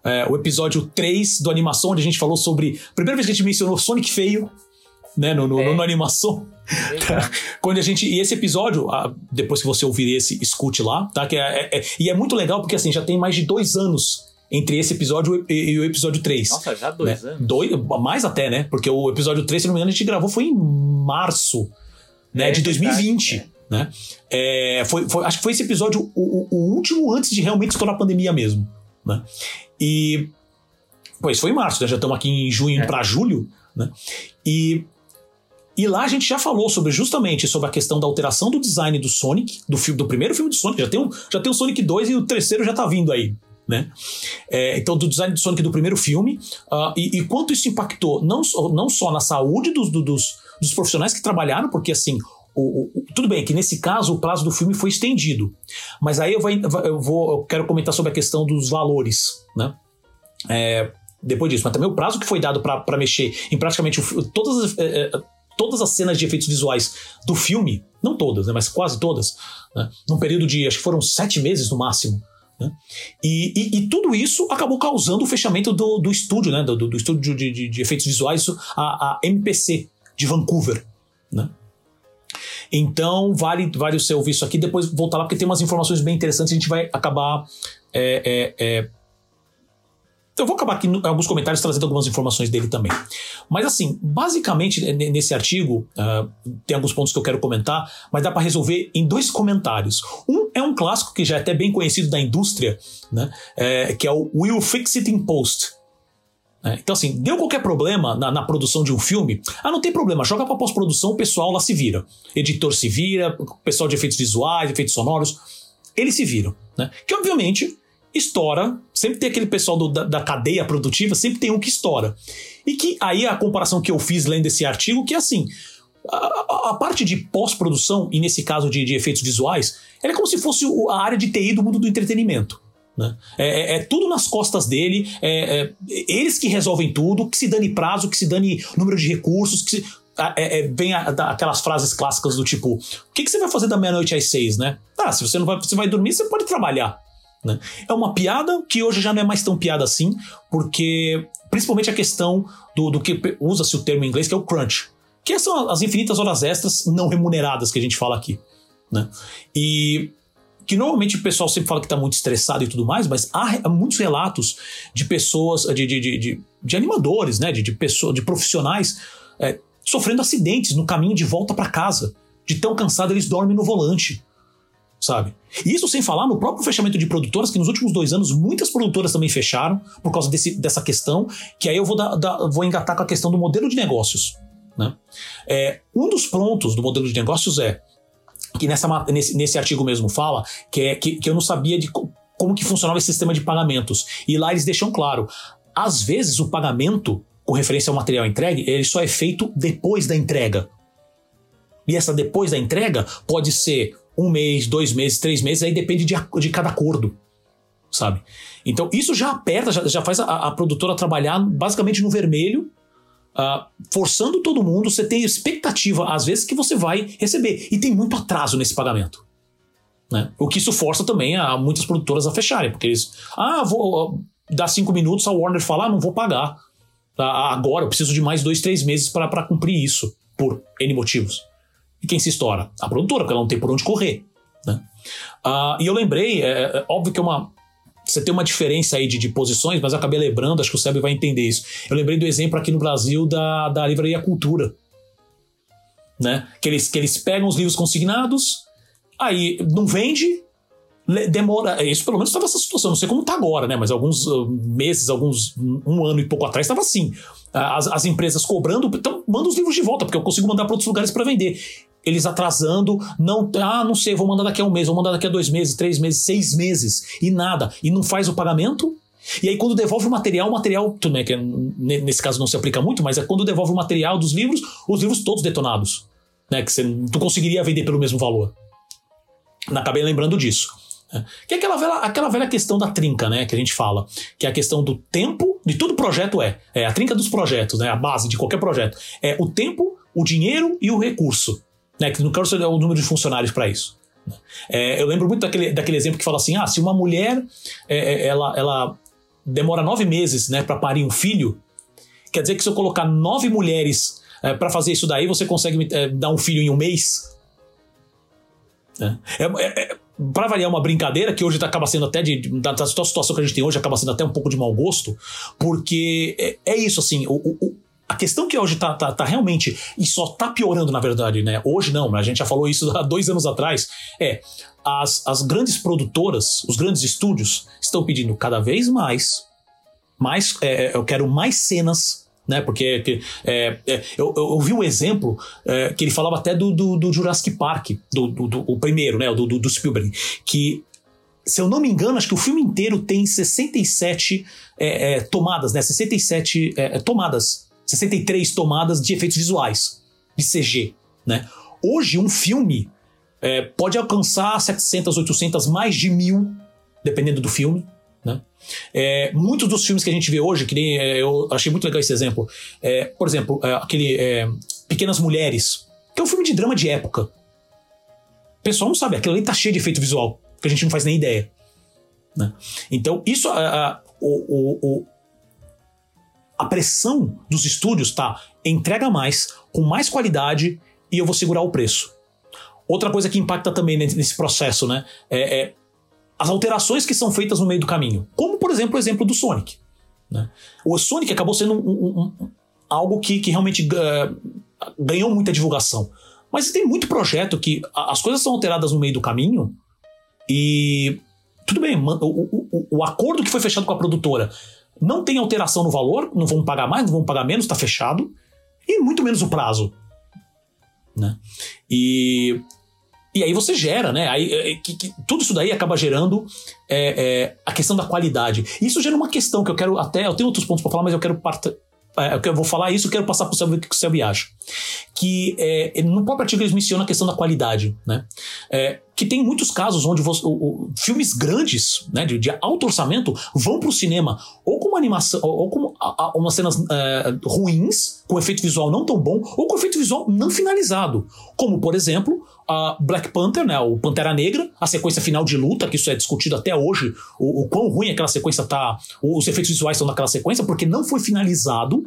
é, o episódio 3 do Animação, onde a gente falou sobre. Primeira vez que a gente mencionou Sonic Feio, né, no, no, é. no Animação. Quando a gente. E esse episódio, depois que você ouvir esse, escute lá, tá? Que é, é, é, e é muito legal porque assim, já tem mais de dois anos entre esse episódio e, e o episódio 3. Nossa, já dois né? anos. Dois, mais até, né? Porque o episódio 3, se não me engano, a gente gravou foi em março né, de 2020. Verdade, né? É, foi, foi, acho que foi esse episódio o, o, último antes de realmente estourar a pandemia mesmo. Né? E. Pois foi em março, né? já estamos aqui em junho é. para julho, né? E E lá a gente já falou sobre justamente sobre a questão da alteração do design do Sonic, do filme, do primeiro filme do Sonic, já tem um, já tem o Sonic 2 e o terceiro já tá vindo aí. Né? É, então, do design do Sonic do primeiro filme, uh, e, e, quanto isso impactou não, não só na saúde dos, dos, dos profissionais que trabalharam, porque assim, o, o, tudo bem que nesse caso o prazo do filme foi estendido, mas aí eu, vai, eu vou eu quero comentar sobre a questão dos valores, né? É, depois disso, mas também o prazo que foi dado para mexer em praticamente o, todas as, é, é, todas as cenas de efeitos visuais do filme, não todas, né, mas quase todas, né, num período de acho que foram sete meses no máximo. Né? E, e, e, tudo isso acabou causando o fechamento do, do estúdio, né? do, do estúdio de, de, de, efeitos visuais, a, a MPC de Vancouver. Né? Então, vale, vale o seu ouvir isso aqui, depois voltar lá, porque tem umas informações bem interessantes, a gente vai acabar. É, é, é... Eu vou acabar aqui em alguns comentários trazendo algumas informações dele também. Mas, assim, basicamente, nesse artigo, uh, tem alguns pontos que eu quero comentar, mas dá para resolver em dois comentários. Um é um clássico que já é até bem conhecido da indústria, né? É, que é o Will Fix It in Post. É, então, assim, deu qualquer problema na, na, produção de um filme, ah, não tem problema, joga pra pós-produção, o pessoal lá se vira. Editor se vira, pessoal de efeitos visuais, efeitos sonoros, eles se viram. Né? Que, obviamente, estoura, sempre tem aquele pessoal do, da, da, cadeia produtiva, sempre tem um que estoura. E que aí a comparação que eu fiz lendo esse artigo, que é assim, a, a, parte de pós-produção, e nesse caso de, de efeitos visuais, é como se fosse a área de TI do mundo do entretenimento. Né? É, é, é, tudo nas costas dele, é, é, eles que resolvem tudo, que se dane prazo, que se dane número de recursos, que se, é, é, vem a, a, aquelas frases clássicas do tipo: o que, que você vai fazer da meia-noite às seis, né? Ah, se você não vai, você vai dormir, você pode trabalhar. Né? É uma piada que hoje já não é mais tão piada assim, porque principalmente a questão do, do que usa-se o termo em inglês, que é o crunch, que são as infinitas horas extras não remuneradas que a gente fala aqui. Né? E que normalmente o pessoal sempre fala que está muito estressado e tudo mais, mas há muitos relatos de pessoas, de, de, de, de animadores, né, de, de, pessoas, de profissionais é, sofrendo acidentes no caminho de volta para casa. De tão cansado eles dormem no volante, sabe? E isso sem falar no próprio fechamento de produtoras, que nos últimos dois anos muitas produtoras também fecharam por causa desse, dessa questão, que aí eu vou, dar, dar, vou engatar com a questão do modelo de negócios. Né? É, um dos pontos do modelo de negócios é que nessa, nesse, nesse artigo mesmo fala, que, é, que, que eu não sabia de como que funcionava esse sistema de pagamentos. E lá eles deixam claro, às vezes o pagamento com referência ao material entregue, ele só é feito depois da entrega. E essa depois da entrega pode ser um mês, dois meses, três meses, aí depende de, de cada acordo, sabe? Então isso já aperta, já, já faz a, a produtora trabalhar basicamente no vermelho Uh, forçando todo mundo, você tem expectativa, às vezes, que você vai receber. E tem muito atraso nesse pagamento. Né? O que isso força também a muitas produtoras a fecharem, porque eles. Ah, vou dar cinco minutos, a Warner fala, ah, não vou pagar. Ah, agora eu preciso de mais dois, três meses para cumprir isso, por N motivos. E quem se estoura? A produtora, porque ela não tem por onde correr. Né? E eu lembrei, é, é, óbvio que é uma, você tem uma diferença aí de, de, posições, mas eu acabei lembrando, acho que o Seb vai entender isso. Eu lembrei do exemplo aqui no Brasil da, da Livraria Cultura. Né? Que, eles, que eles pegam os livros consignados, aí não vende, demora. Isso pelo menos estava essa situação, não sei como está agora, né? Mas alguns uh, meses, alguns um ano e pouco atrás estava assim. As, as empresas cobrando, então manda os livros de volta, porque eu consigo mandar para outros lugares para vender eles atrasando, não, ah, não sei, vou mandar daqui a um mês, vou mandar daqui a dois meses, três meses, seis meses, e nada, e não faz o pagamento. E aí, quando devolve o material, o material, tudo bem, que nesse caso não se aplica muito, mas é quando devolve o material dos livros, os livros todos detonados, né? Que você não conseguiria vender pelo mesmo valor. Acabei lembrando disso. Né? Que é aquela velha, aquela velha questão da trinca, né? Que a gente fala. Que é a questão do tempo, de todo projeto é. É a trinca dos projetos, né? A base de qualquer projeto. É o tempo, o dinheiro e o recurso. Né? Que não quero saber o número de funcionários para isso. É, eu lembro muito daquele, daquele exemplo que fala assim: ah, se uma mulher é, é ela, ela demora nove meses né, para parir um filho, quer dizer que se eu colocar nove mulheres é, para fazer isso daí, você consegue é, dar um filho em um mês? É, é, é para variar uma brincadeira que hoje tá, acaba sendo até de, da, da situação que a gente tem hoje acaba sendo até um pouco de mau gosto porque é, é isso assim o, o, a questão que hoje tá, tá, tá, realmente, e só tá piorando na verdade, né? Hoje não, mas a gente já falou isso há dois anos atrás, é as, as grandes produtoras, os grandes estúdios estão pedindo cada vez mais, mais é, é eu quero mais cenas né? Porque que, é, é, eu, eu, vi um exemplo é, que ele falava até do, do, do Jurassic Park, do, do, do, o primeiro, né? Do, do, Spielberg, que se eu não me engano, acho que o filme inteiro tem 67 é, é, tomadas, né? 67 é, é, tomadas, 63 tomadas de efeitos visuais, de CG, né? Hoje, um filme é, pode alcançar 700, 800, mais de mil, dependendo do filme, né? É, muitos dos filmes que a gente vê hoje, que nem é, eu achei muito legal esse exemplo, é, por exemplo, é, aquele é, Pequenas Mulheres, que é um filme de drama de época. O pessoal não sabe, aquilo ali tá cheio de efeito visual, que a gente não faz nem ideia. Né? Então, isso, a, a, o, o, a pressão dos estúdios tá entrega mais, com mais qualidade e eu vou segurar o preço. Outra coisa que impacta também nesse processo, né? É, é as alterações que são feitas no meio do caminho. Como, por exemplo, o exemplo do Sonic. Né? O Sonic acabou sendo um, um, um, algo que, que realmente uh, ganhou muita divulgação. Mas tem muito projeto que as coisas são alteradas no meio do caminho e tudo bem, o, o, o, acordo que foi fechado com a produtora não tem alteração no valor, não vão pagar mais, não vão pagar menos, está fechado, e muito menos o prazo. Né? E e aí você gera, né? Aí, é, que, que, tudo isso daí acaba gerando é, é, a questão da qualidade. Isso gera uma questão que eu quero até. Eu tenho outros pontos para falar, mas eu quero part, é, eu vou falar isso e quero passar para o que o Selby acha. Que é, no próprio artigo eles mencionam a questão da qualidade, né? Que tem muitos casos onde você, o, o, filmes grandes, né, de, de, alto orçamento, vão para o cinema ou com uma animação, ou, ou com a, a, umas cenas é, ruins, com efeito visual não tão bom, ou com efeito visual não finalizado. Como, por exemplo, a Black Panther, né, o Pantera Negra, a sequência final de luta, que isso é discutido até hoje, o, o quão ruim aquela sequência tá, os efeitos visuais estão naquela sequência, porque não foi finalizado,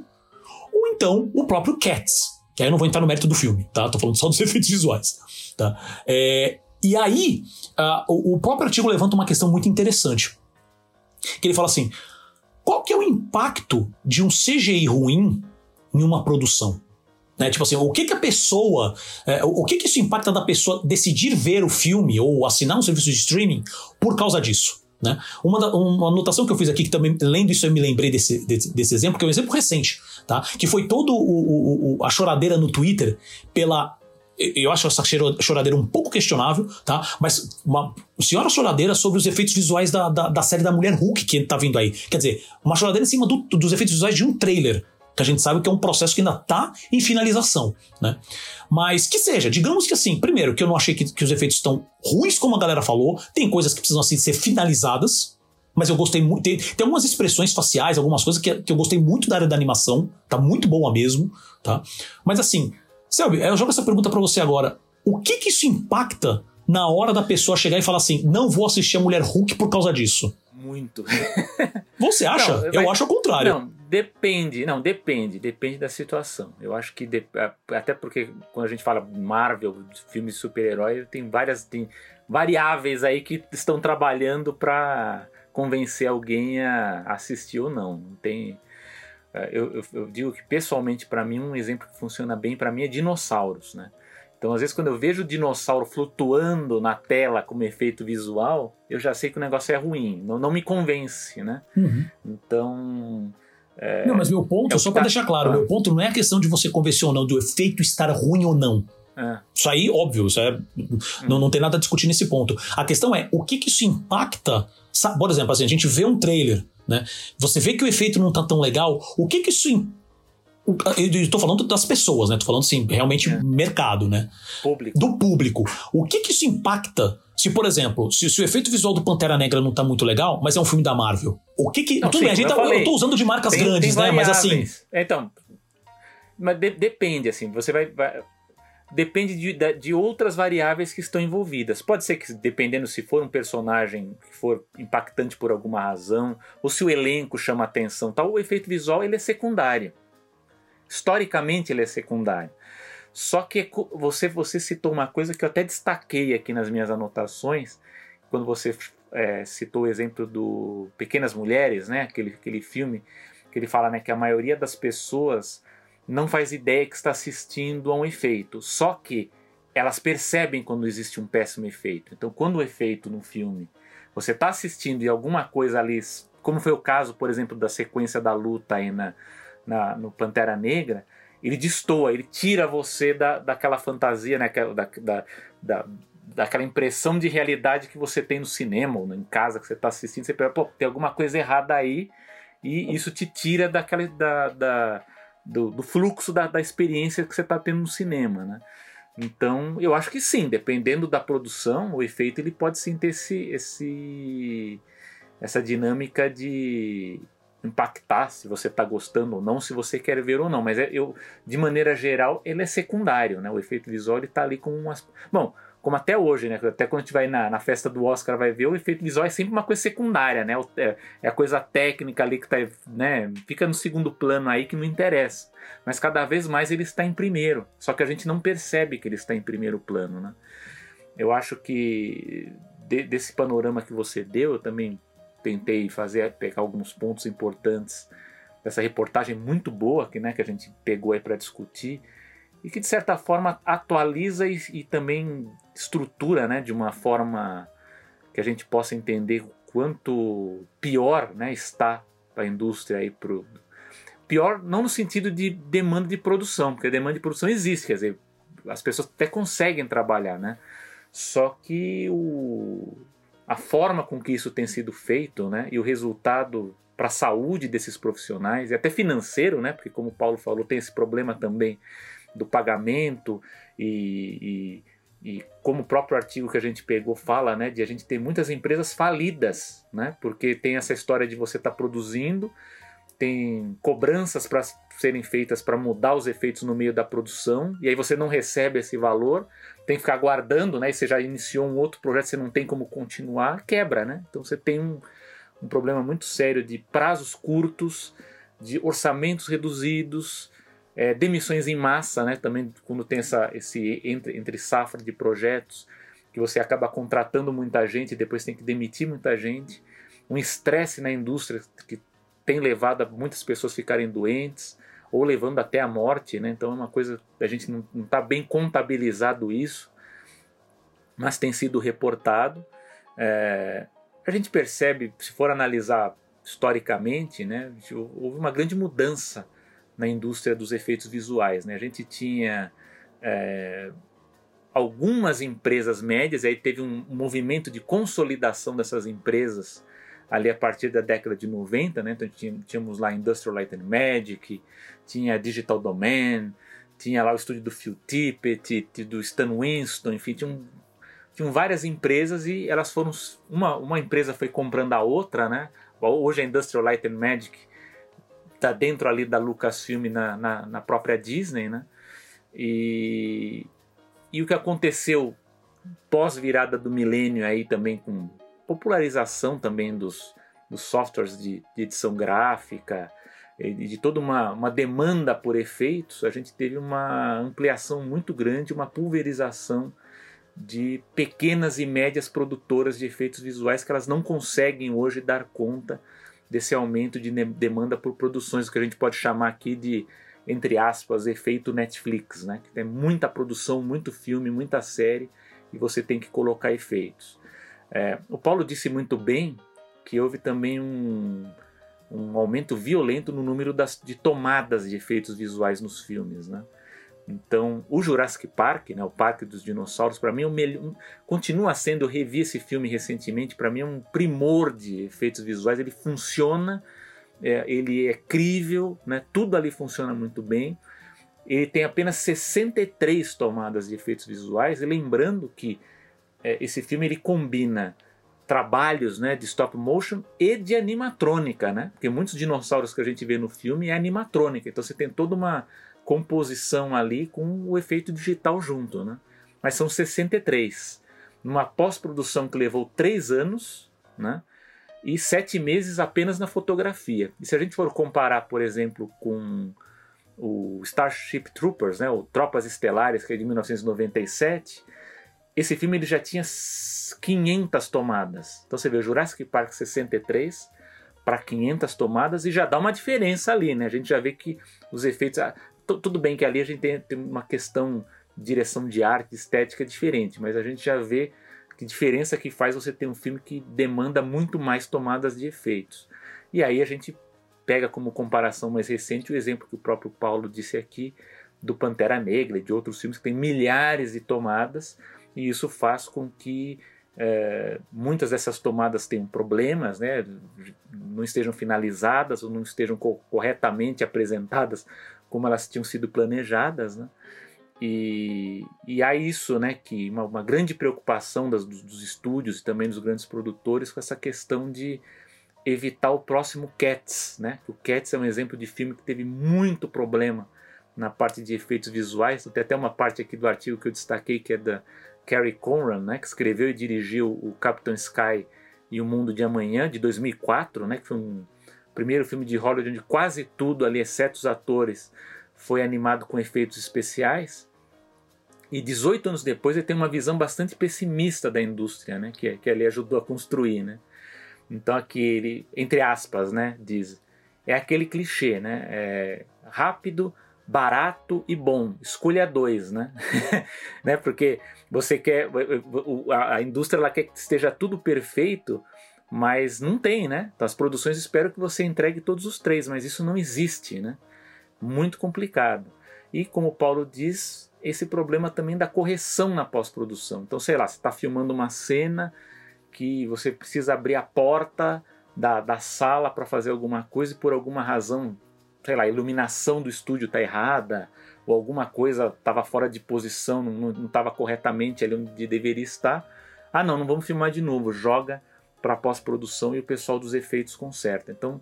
ou então o próprio Cats, que aí eu não vou entrar no mérito do filme, tá? Tô falando só dos efeitos visuais, tá? É, e aí, uh, o, próprio artigo levanta uma questão muito interessante, que ele fala assim, qual que é o impacto de um CGI ruim em uma produção? Né? Tipo assim, o que, que a pessoa. É, o que, que isso impacta da pessoa decidir ver o filme ou assinar um serviço de streaming por causa disso? Né? Uma, da, uma anotação que eu fiz aqui, que também, lendo isso, eu me lembrei desse, desse, desse exemplo, que é um exemplo recente, tá? Que foi o, a choradeira no Twitter pela. Eu acho essa choradeira um pouco questionável, tá? Mas uma senhora choradeira sobre os efeitos visuais da, da, da série da Mulher Hulk que tá vindo aí. Quer dizer, uma choradeira em cima do, dos efeitos visuais de um trailer que a gente sabe que é um processo que ainda está em finalização, né? Mas que seja, digamos que assim, primeiro, que eu não achei que, que os efeitos estão ruins, como a galera falou, tem coisas que precisam assim, ser finalizadas, mas eu gostei muito. Tem, tem algumas expressões faciais, algumas coisas que, que eu gostei muito da área da animação, tá muito boa mesmo, tá? Mas assim, Selby, eu jogo essa pergunta para você agora. O que que isso impacta na hora da pessoa chegar e falar assim, não vou assistir a Mulher Hulk por causa disso? Muito. Você acha? Não, eu acho o contrário. Não, depende. Não, depende. Depende da situação. Eu acho que. De, até porque quando a gente fala Marvel, filme de super-herói, tem várias. Tem variáveis aí que estão trabalhando para convencer alguém a assistir ou não. Não tem. É, eu, eu, eu digo que pessoalmente, para mim, um exemplo que funciona bem para mim é dinossauros, né? Então, às vezes, quando eu vejo o dinossauro flutuando na tela como efeito visual, eu já sei que o negócio é ruim, não, não me convence, né? Uhum. Então. É, não, mas meu ponto, é só para tá... deixar claro, ah. meu ponto não é a questão de você convencer ou não, do efeito estar ruim ou não. É. Isso aí, óbvio, isso é, não, não tem nada a discutir nesse ponto. A questão é, o que, que isso impacta? Por exemplo, assim, a gente vê um trailer, né? Você vê que o efeito não tá tão legal, o que que isso? Eu estou falando das pessoas, né? Tô falando assim, realmente é. mercado, né? Público. Do público. O que que isso impacta? Se, por exemplo, se, se o efeito visual do Pantera Negra não tá muito legal, mas é um filme da Marvel. O que que. Não, tudo sim, bem, a gente tá, eu tô usando de marcas tem, grandes, tem né? Mas assim. Então. Mas de, depende, assim. Você vai, vai depende de, de, outras variáveis que estão envolvidas. Pode ser que, dependendo se for um personagem que for impactante por alguma razão, ou se o elenco chama atenção, tal, o efeito visual ele é secundário. Historicamente ele é secundário. Só que você, você citou uma coisa que eu até destaquei aqui nas minhas anotações, quando você é, citou o exemplo do Pequenas Mulheres, né? aquele, aquele filme que ele fala né, que a maioria das pessoas não faz ideia que está assistindo a um efeito, só que elas percebem quando existe um péssimo efeito. Então, quando o efeito no filme, você está assistindo e alguma coisa ali, como foi o caso, por exemplo, da sequência da luta aí na, na, no Pantera Negra, ele destoa, ele tira você da, daquela fantasia, né, da, da, da, daquela impressão de realidade que você tem no cinema ou em casa que você está assistindo. Você pensa, pô, tem alguma coisa errada aí e isso te tira daquela, da, da do, do, fluxo da, da experiência que você está tendo no cinema, né? Então, eu acho que sim, dependendo da produção, o efeito ele pode sim ter esse, esse essa dinâmica de impactar se você está gostando ou não, se você quer ver ou não. Mas é, eu, de maneira geral, ele é secundário, né? O efeito visual está ali com umas. Bom, como até hoje, né? Até quando a gente vai na, na festa do Oscar, vai ver, o efeito visual é sempre uma coisa secundária, né? É, é a coisa técnica ali que tá, né? Fica no segundo plano aí que não interessa. Mas cada vez mais ele está em primeiro. Só que a gente não percebe que ele está em primeiro plano, né? Eu acho que de, desse panorama que você deu, eu também tentei fazer, pegar alguns pontos importantes dessa reportagem muito boa que, né, que a gente pegou aí para discutir e que de certa forma atualiza e, e, também estrutura, né, de uma forma que a gente possa entender o quanto pior, né, está a indústria aí pro pior não no sentido de demanda de produção, porque a demanda de produção existe, quer dizer, as pessoas até conseguem trabalhar, né? Só que o, a forma com que isso tem sido feito, né, e o resultado para a saúde desses profissionais, e até financeiro, né, porque como o Paulo falou, tem esse problema também do pagamento e, e, e, como o próprio artigo que a gente pegou fala, né, de a gente ter muitas empresas falidas, né, porque tem essa história de você estar tá produzindo, tem cobranças para serem feitas para mudar os efeitos no meio da produção, e aí você não recebe esse valor, tem que ficar aguardando, né? E você já iniciou um outro projeto, você não tem como continuar, quebra, né? Então você tem um, um problema muito sério de prazos curtos, de orçamentos reduzidos, é, demissões em massa, né? Também quando tem essa, esse entre, entre safra de projetos, que você acaba contratando muita gente e depois tem que demitir muita gente, um estresse na indústria que tem levado a muitas pessoas ficarem doentes ou levando até a morte, né? Então é uma coisa a gente não está bem contabilizado isso, mas tem sido reportado. É, a gente percebe, se for analisar historicamente, né, houve uma grande mudança na indústria dos efeitos visuais. Né? A gente tinha é, algumas empresas médias, aí teve um movimento de consolidação dessas empresas ali a partir da década de 90, né? Então tínhamos lá Industrial Light and Magic, tinha Digital Domain, tinha lá o estúdio do Phil Tippett, do Stan Winston, enfim, tinham, tinham várias empresas e elas foram uma, uma empresa foi comprando a outra, né? Hoje a Industrial Light and Magic está dentro ali da Lucasfilm na, na, na própria Disney, né? E, e o que aconteceu pós virada do milênio aí também com popularização também dos, dos softwares de, de edição gráfica, de toda uma, uma demanda por efeitos, a gente teve uma ampliação muito grande, uma pulverização de pequenas e médias produtoras de efeitos visuais que elas não conseguem hoje dar conta desse aumento de demanda por produções, que a gente pode chamar aqui de, entre aspas, efeito Netflix, né? que tem muita produção, muito filme, muita série e você tem que colocar efeitos. É, o Paulo disse muito bem que houve também um, um aumento violento no número das, de tomadas de efeitos visuais nos filmes, né? Então, o Jurassic Park, né, o Parque dos Dinossauros, para mim é um melhor, continua sendo, eu revi esse filme recentemente, para mim é um primor de efeitos visuais, ele funciona, é, ele é crível, né, tudo ali funciona muito bem. Ele tem apenas 63 tomadas de efeitos visuais, e lembrando que é, esse filme ele combina trabalhos né, de stop motion e de animatrônica, né? Porque muitos dinossauros que a gente vê no filme é animatrônica, então você tem toda uma composição ali com o efeito digital junto, né? Mas são 63. Numa pós-produção que levou 3 anos, né? E 7 meses apenas na fotografia. E se a gente for comparar, por exemplo, com o Starship Troopers, né, o Tropas Estelares, que é de 1997, esse filme ele já tinha 500 tomadas. Então você vê o Jurassic Park 63 para 500 tomadas e já dá uma diferença ali, né? A gente já vê que os efeitos. Tudo bem que ali a gente tem, tem uma questão de direção de arte, estética diferente, mas a gente já vê que diferença que faz você ter um filme que demanda muito mais tomadas de efeitos. E aí a gente pega como comparação mais recente o exemplo que o próprio Paulo disse aqui do Pantera Negra e de outros filmes que tem milhares de tomadas e isso faz com que é, muitas dessas tomadas tenham problemas, né, não estejam finalizadas ou não estejam co corretamente apresentadas como elas tinham sido planejadas, né? E, e há isso, né, que uma, uma grande preocupação das, dos, dos, estúdios e também dos grandes produtores com essa questão de evitar o próximo Cats, né? O Cats é um exemplo de filme que teve muito problema na parte de efeitos visuais. Tem até uma parte aqui do artigo que eu destaquei que é da Carrie Conran, né, que escreveu e dirigiu o Captain Sky e o Mundo de Amanhã de 2004, né, que foi um primeiro filme de Hollywood onde quase tudo ali, exceto os atores, foi animado com efeitos especiais. E 18 anos depois ele tem uma visão bastante pessimista da indústria, né, que, que ele ajudou a construir, né. Então aqui ele, entre aspas, né, diz, é aquele clichê, né, é rápido, barato e bom. Escolha dois, né? né? Porque você quer a indústria ela quer que esteja tudo perfeito, mas não tem, né? Então as produções esperam que você entregue todos os três, mas isso não existe, né? Muito complicado. E como o Paulo diz, esse problema também da correção na pós-produção. Então, sei lá, você está filmando uma cena que você precisa abrir a porta da, da sala para fazer alguma coisa e por alguma razão sei lá, a iluminação do estúdio tá errada, ou alguma coisa estava fora de posição, não estava corretamente ali onde deveria estar. Ah, não, não vamos filmar de novo, joga para pós-produção e o pessoal dos efeitos conserta. Então,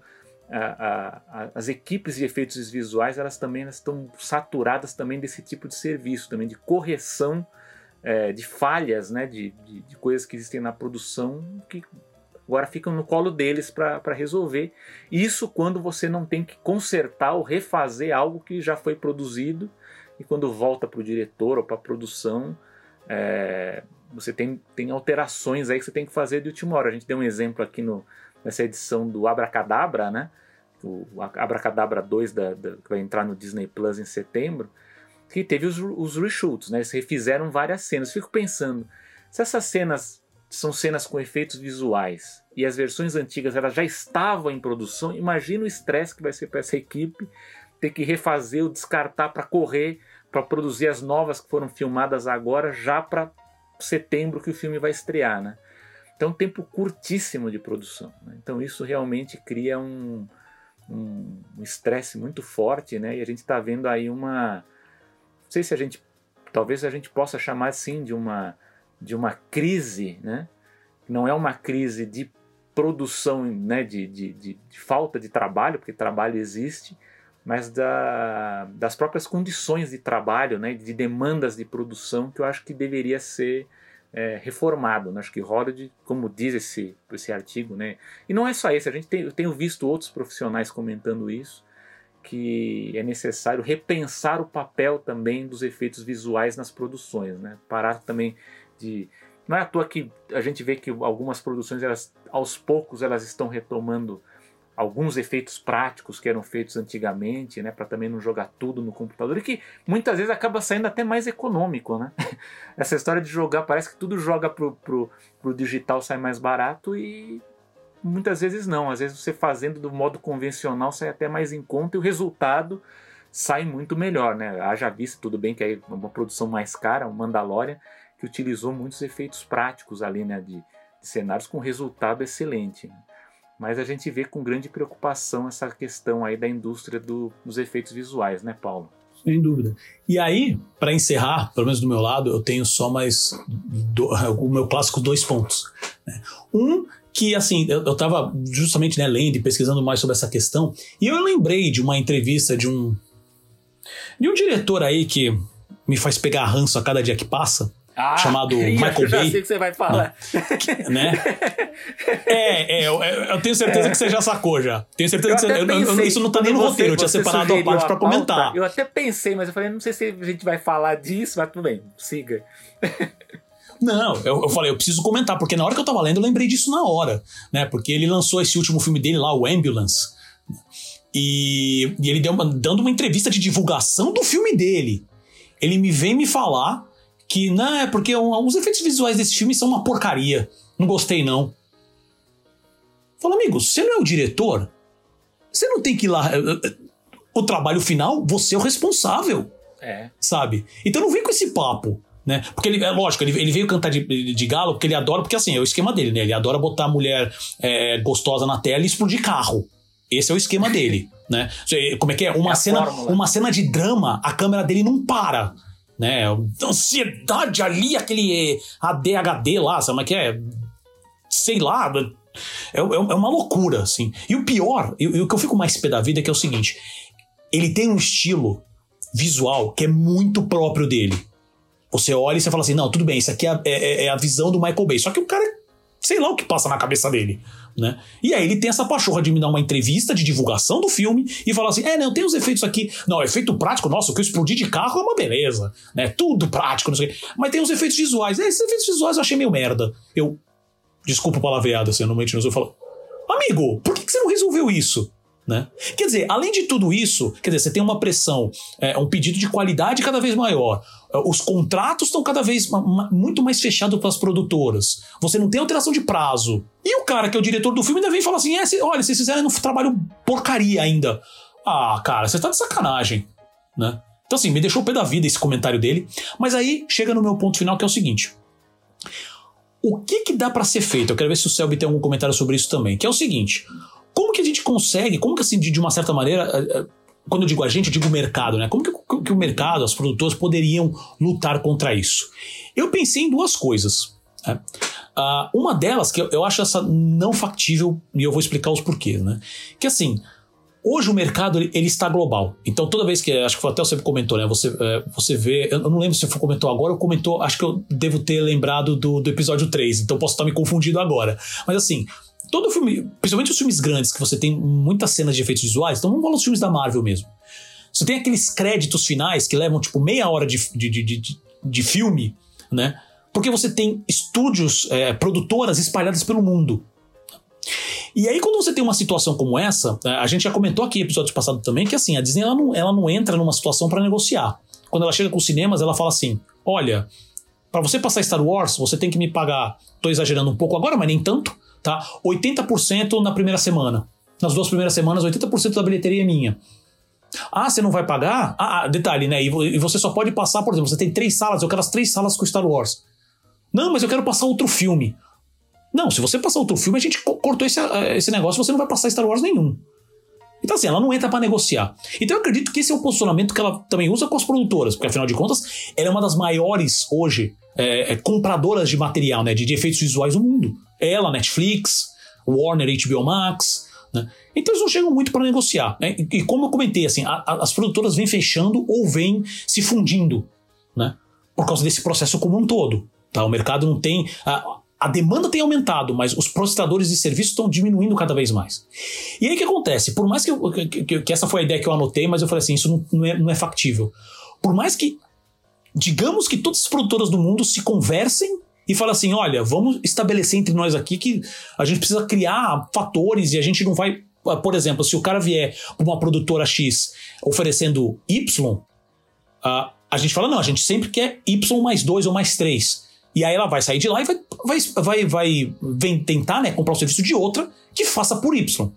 a, a, as equipes de efeitos visuais elas também elas estão saturadas também desse tipo de serviço, também de correção é, de falhas, né, de, de, de coisas que existem na produção que agora ficam no colo deles para resolver. Isso quando você não tem que consertar ou refazer algo que já foi produzido e quando volta para o diretor ou para a produção, é, você tem, tem alterações aí que você tem que fazer de última hora. A gente deu um exemplo aqui no, nessa edição do Abracadabra, né? O Abracadabra 2 da, da, que vai entrar no Disney Plus em setembro, que teve os, os reshoots, né? Eles refizeram várias cenas. Fico pensando, se essas cenas são cenas com efeitos visuais e as versões antigas elas já estavam em produção, imagina o estresse que vai ser para essa equipe ter que refazer ou descartar para correr para produzir as novas que foram filmadas agora já para setembro que o filme vai estrear, né? Então, um tempo curtíssimo de produção. Né? Então, isso realmente cria um estresse um, um muito forte, né? E a gente está vendo aí uma. Não sei se a gente. Talvez a gente possa chamar assim de uma de uma crise, né? não é uma crise de produção, né? de, de, de, de falta de trabalho, porque trabalho existe, mas da, das próprias condições de trabalho, né? de demandas de produção, que eu acho que deveria ser é, reformado. Né? Acho que Hollywood, como diz esse, esse artigo, né? e não é só esse, a gente tem, eu tenho visto outros profissionais comentando isso, que é necessário repensar o papel também dos efeitos visuais nas produções, né? parar também de não é à toa que a gente vê que algumas produções elas aos poucos elas estão retomando alguns efeitos práticos que eram feitos antigamente, né, para também não jogar tudo no computador e que muitas vezes acaba saindo até mais econômico, né? Essa história de jogar parece que tudo joga pro, pro, pro digital sai mais barato e muitas vezes não. Às vezes você fazendo do modo convencional sai até mais em conta e o resultado sai muito melhor, né? Haja vista, tudo bem que é uma produção mais cara, o Mandalorian, que utilizou muitos efeitos práticos ali, né, de, de cenários com resultado excelente. Né? Mas a gente vê com grande preocupação essa questão aí da indústria do, dos efeitos visuais, né, Paulo? Sem dúvida. E aí, para encerrar, pelo menos do meu lado, eu tenho só mais do, o meu clássico dois pontos. Né? Um que assim, eu, eu tava justamente né, lendo e pesquisando mais sobre essa questão, e eu lembrei de uma entrevista de um de um diretor aí que me faz pegar ranço a cada dia que passa, ah, chamado Michael Bay. Eu já sei que você vai falar. né? É, é eu, eu, tenho certeza é. que você já sacou já. Tenho certeza eu que você, pensei, Isso não tá nem no roteiro, eu tinha separado a parte para comentar. Eu até pensei, mas eu falei, não sei se a gente vai falar disso, mas tudo bem, siga. Não, eu, eu, falei, eu preciso comentar, porque na hora que eu tava lendo, eu lembrei disso na hora, né? Porque ele lançou esse último filme dele lá, o Ambulance. E, e ele deu uma, dando uma entrevista de divulgação do filme dele. Ele me vem me falar que, não, é porque os efeitos visuais desse filme são uma porcaria. Não gostei, não. Fala, amigo, você não é o diretor? Você não tem que ir lá. Eh, eh, o trabalho final, você é o responsável. É. Sabe? Então não vem com esse papo. Né? Porque ele, é lógico, ele, ele veio cantar de, de, galo porque ele adora, porque assim, é o esquema dele, né? Ele adora botar a mulher é, gostosa na tela e explodir carro. Esse é o esquema dele, né? Como é que é? Uma, é cena, uma cena de drama, a câmera dele não para. Né? Ansiedade ali, aquele ADHD lá, sabe como é que é? Sei lá, é, é, é uma loucura, assim. E o pior, e, e o que eu fico mais pé da vida é que é o seguinte: ele tem um estilo visual que é muito próprio dele. Você olha e você fala assim: não, tudo bem, isso aqui é, é, é a visão do Michael Bay. Só que o cara, sei lá o que passa na cabeça dele. Né? E aí ele tem essa pachorra de me dar uma entrevista de divulgação do filme e falar assim: é, não, tem os efeitos aqui. Não, efeito prático, nossa, o que eu explodi de carro é uma beleza, né? Tudo prático, não sei o quê. Mas tem os efeitos visuais. É, esses efeitos visuais eu achei meio merda. Eu. Desculpa o palavreado, assim, eu não mente, eu falo. Amigo, por que, que você não resolveu isso? Né? Quer dizer, além de tudo isso, quer dizer, você tem uma pressão, é, um pedido de qualidade cada vez maior. É, os contratos estão cada vez muito mais fechados para as produtoras. Você não tem alteração de prazo. E o cara que é o diretor do filme ainda vem e fala assim: é, olha, vocês fizeram um trabalho porcaria ainda. Ah, cara, você tá de sacanagem, né? Então, assim, me deixou o pé da vida esse comentário dele. Mas aí chega no meu ponto final, que é o seguinte. O que que dá para ser feito? Eu quero ver se o Selby tem algum comentário sobre isso também. Que é o seguinte: como que a gente consegue, como que assim, de, de uma certa maneira, eh, eh, quando eu digo a gente, eu digo o mercado, né? Como que, que o mercado, as produtoras poderiam lutar contra isso? Eu pensei em duas coisas. Né? Uh, uma delas, que eu, eu, acho essa não factível, e eu vou explicar os porquês, né? Que assim, hoje o mercado ele, ele está global. Então toda vez que, acho que até você comentou, né? Você, é, você vê, eu não lembro se você comentou agora ou comentou, acho que eu devo ter lembrado do, do episódio 3, então posso estar me confundindo agora. Mas assim, todo filme, principalmente os filmes grandes, que você tem muitas cenas de efeitos visuais, então vamos falar dos filmes da Marvel mesmo. Você tem aqueles créditos finais que levam, tipo, meia hora de, de, de, de, de filme, né? Porque você tem estúdios, é, produtoras espalhadas pelo mundo. E aí, quando você tem uma situação como essa, é, a gente já comentou aqui episódio passado também que assim, a Disney ela não, ela não entra numa situação para negociar. Quando ela chega com os cinemas, ela fala assim: olha, para você passar Star Wars, você tem que me pagar, tô exagerando um pouco agora, mas nem tanto, tá? 80% na primeira semana. Nas duas primeiras semanas, 80% da bilheteria é minha. Ah, você não vai pagar? Ah, ah, detalhe, né? E você só pode passar, por exemplo, você tem três salas, eu quero as três salas com Star Wars. Não, mas eu quero passar outro filme. Não, se você passar outro filme, a gente cortou esse, eh, esse negócio, você não vai passar Star Wars nenhum. Então, assim, ela não entra para negociar. Então, eu acredito que esse é o posicionamento que ela também usa com as produtoras, porque afinal de contas, ela é uma das maiores hoje é, compradoras de material, né, de, de efeitos visuais do mundo. Ela, Netflix, Warner, HBO Max. Né? Então eles não chegam muito para negociar. Né? E, e, como eu comentei, assim, a, a, as produtoras vêm fechando ou vêm se fundindo né? por causa desse processo como um todo. Tá? O mercado não tem. A, a demanda tem aumentado, mas os prestadores de serviços estão diminuindo cada vez mais. E aí o que acontece? Por mais que, eu, que, que, essa foi a ideia que eu anotei, mas eu falei assim: isso não, não, é, não é factível. Por mais que. Digamos que todas as produtoras do mundo se conversem e fala assim: olha, vamos estabelecer entre nós aqui que a gente precisa criar fatores e a gente não vai. Ah, por exemplo, se o cara vier para uma produtora X oferecendo Y, a, a gente fala: não, a gente sempre quer Y mais 2 ou mais 3. E aí ela vai sair de lá e vai, vai, vai, vai vem tentar né, comprar o serviço de outra que faça por Y.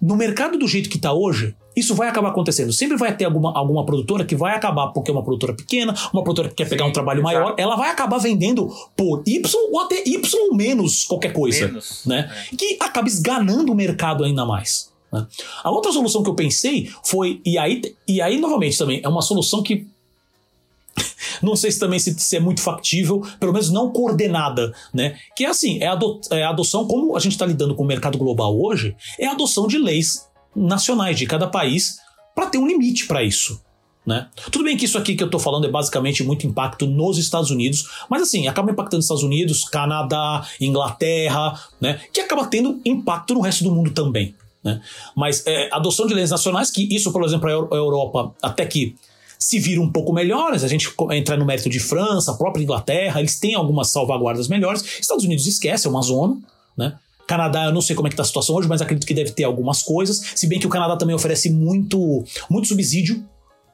No mercado do jeito que está hoje, isso vai acabar acontecendo. Sempre vai ter alguma, alguma produtora que vai acabar, porque é uma produtora pequena, uma produtora que quer Sim, pegar um trabalho exato. maior, ela vai acabar vendendo por Y ou até Y menos qualquer coisa. Menos, né? É. Que acaba esganando o mercado ainda mais. Né? A outra solução que eu pensei foi, e aí, e aí novamente também, é uma solução que não sei se também se, se, é muito factível, pelo menos não coordenada, né? Que é assim, é, ado é a adoção, como a gente está lidando com o mercado global hoje, é a adoção de leis nacionais de cada país para ter um limite para isso. Né? Tudo bem que isso aqui que eu estou falando é basicamente muito impacto nos Estados Unidos, mas assim, acaba impactando Estados Unidos, Canadá, Inglaterra, né? que acaba tendo impacto no resto do mundo também. Né? Mas é, adoção de leis nacionais, que isso, por exemplo, a Europa, até que se vira um pouco melhores, a gente entra no mérito de França, própria Inglaterra, eles têm algumas salvaguardas melhores. Estados Unidos esquece, é uma zona, né? Canadá, eu não sei como é que tá a situação hoje, mas acredito que deve ter algumas coisas. Se bem que o Canadá também oferece muito, muito subsídio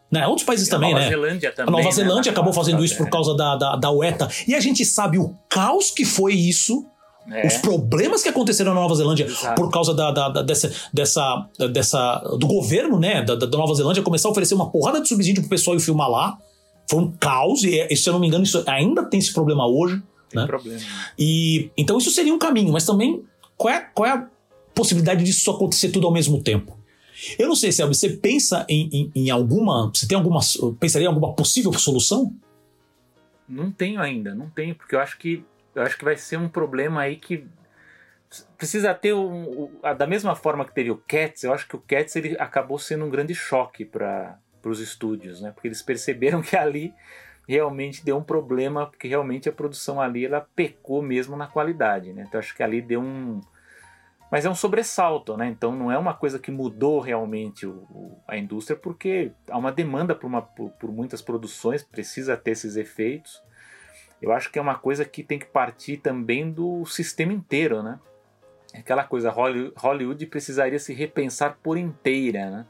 né? Outros países também, Nova né? Zelândia também, a Nova né? Zelândia acabou fazendo isso por causa da, da, da UETA. E a gente sabe o caos que foi isso É. Os problemas que aconteceram na Nova Zelândia Exato. por causa da, da, da, dessa, dessa, dessa, do governo, né, da, da Nova Zelândia começar a oferecer uma porrada de subsídio pro pessoal ir filmar lá. Foi um caos, e se eu não me engano, isso ainda tem esse problema hoje. Tem né? problema. E, então isso seria um caminho, mas também qual é, qual é a possibilidade disso acontecer tudo ao mesmo tempo? Eu não sei, se você pensa em, em, em, alguma. Você tem alguma. Pensaria em alguma possível solução? Não tenho ainda, não tenho, porque eu acho que eu acho que vai ser um problema aí que precisa ter um, um, da mesma forma que teve o Cats, eu acho que o Cats ele acabou sendo um grande choque para os estúdios, né? Porque eles perceberam que ali realmente deu um problema, porque realmente a produção ali ela pecou mesmo na qualidade, né? Então acho que ali deu um mas é um sobressalto, né? Então não é uma coisa que mudou realmente o, o, a indústria, porque há uma demanda por, uma, por, por muitas produções, precisa ter esses efeitos. Eu acho que é uma coisa que tem que partir também do sistema inteiro, né? Aquela coisa, Hollywood precisaria se repensar por inteira, né?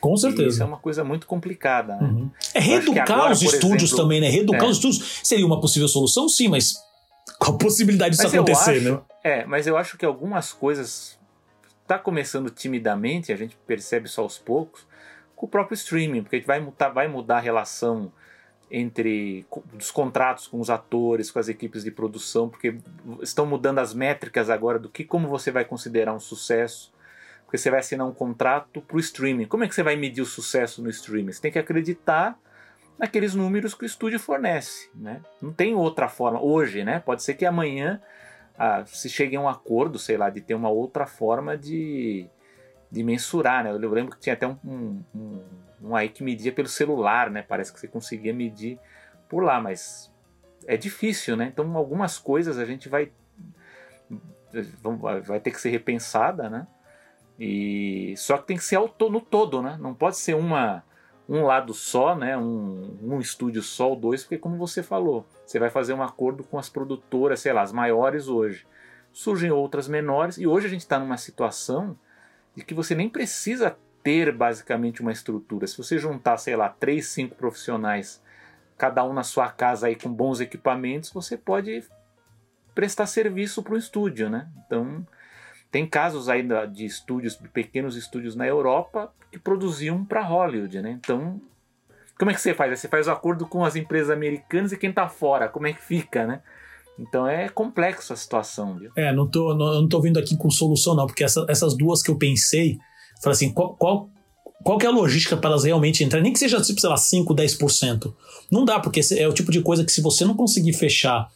Com certeza. E isso é uma coisa muito complicada, né? Uhum. É reeducar agora, os estúdios exemplo, também, né? Reeducar é. os estúdios seria uma possível solução, sim, mas qual a possibilidade disso acontecer, acho, né? É, mas eu acho que algumas coisas está começando timidamente, a gente percebe só aos poucos, com o próprio streaming, porque a gente vai mudar, vai mudar a relação entre os contratos com os atores, com as equipes de produção, porque estão mudando as métricas agora do que como você vai considerar um sucesso, porque você vai assinar um contrato para o streaming. Como é que você vai medir o sucesso no streaming? Você tem que acreditar naqueles números que o estúdio fornece, né? Não tem outra forma hoje, né? Pode ser que amanhã ah, se chegue a um acordo, sei lá, de ter uma outra forma de, de mensurar, né? Eu lembro que tinha até um, um, um, um aí que media pelo celular, né? Parece que você conseguia medir por lá, mas é difícil, né? Então algumas coisas a gente vai vai ter que ser repensada, né? E só que tem que ser no todo, né? Não pode ser uma um lado só, né? Um, um estúdio só ou dois, porque como você falou, você vai fazer um acordo com as produtoras, sei lá, as maiores hoje. Surgem outras menores, e hoje a gente está numa situação de que você nem precisa ter basicamente uma estrutura. Se você juntar, sei lá, três, cinco profissionais, cada um na sua casa aí com bons equipamentos, você pode prestar serviço para o estúdio, né? Então, tem casos aí de estúdios, de pequenos estúdios na Europa que produziam para Hollywood, né? Então, como é que você faz? Você faz o acordo com as empresas americanas e quem está fora, como é que fica, né? Então é complexo a situação, viu? É, não tô, não, não tô vindo aqui com solução, não, porque essa, essas duas que eu pensei, falei assim, qual, qual, qual que é a logística para elas realmente entrarem? Nem que seja, tipo, sei lá, 5, 10%. Não dá, porque é o tipo de coisa que se você não conseguir fechar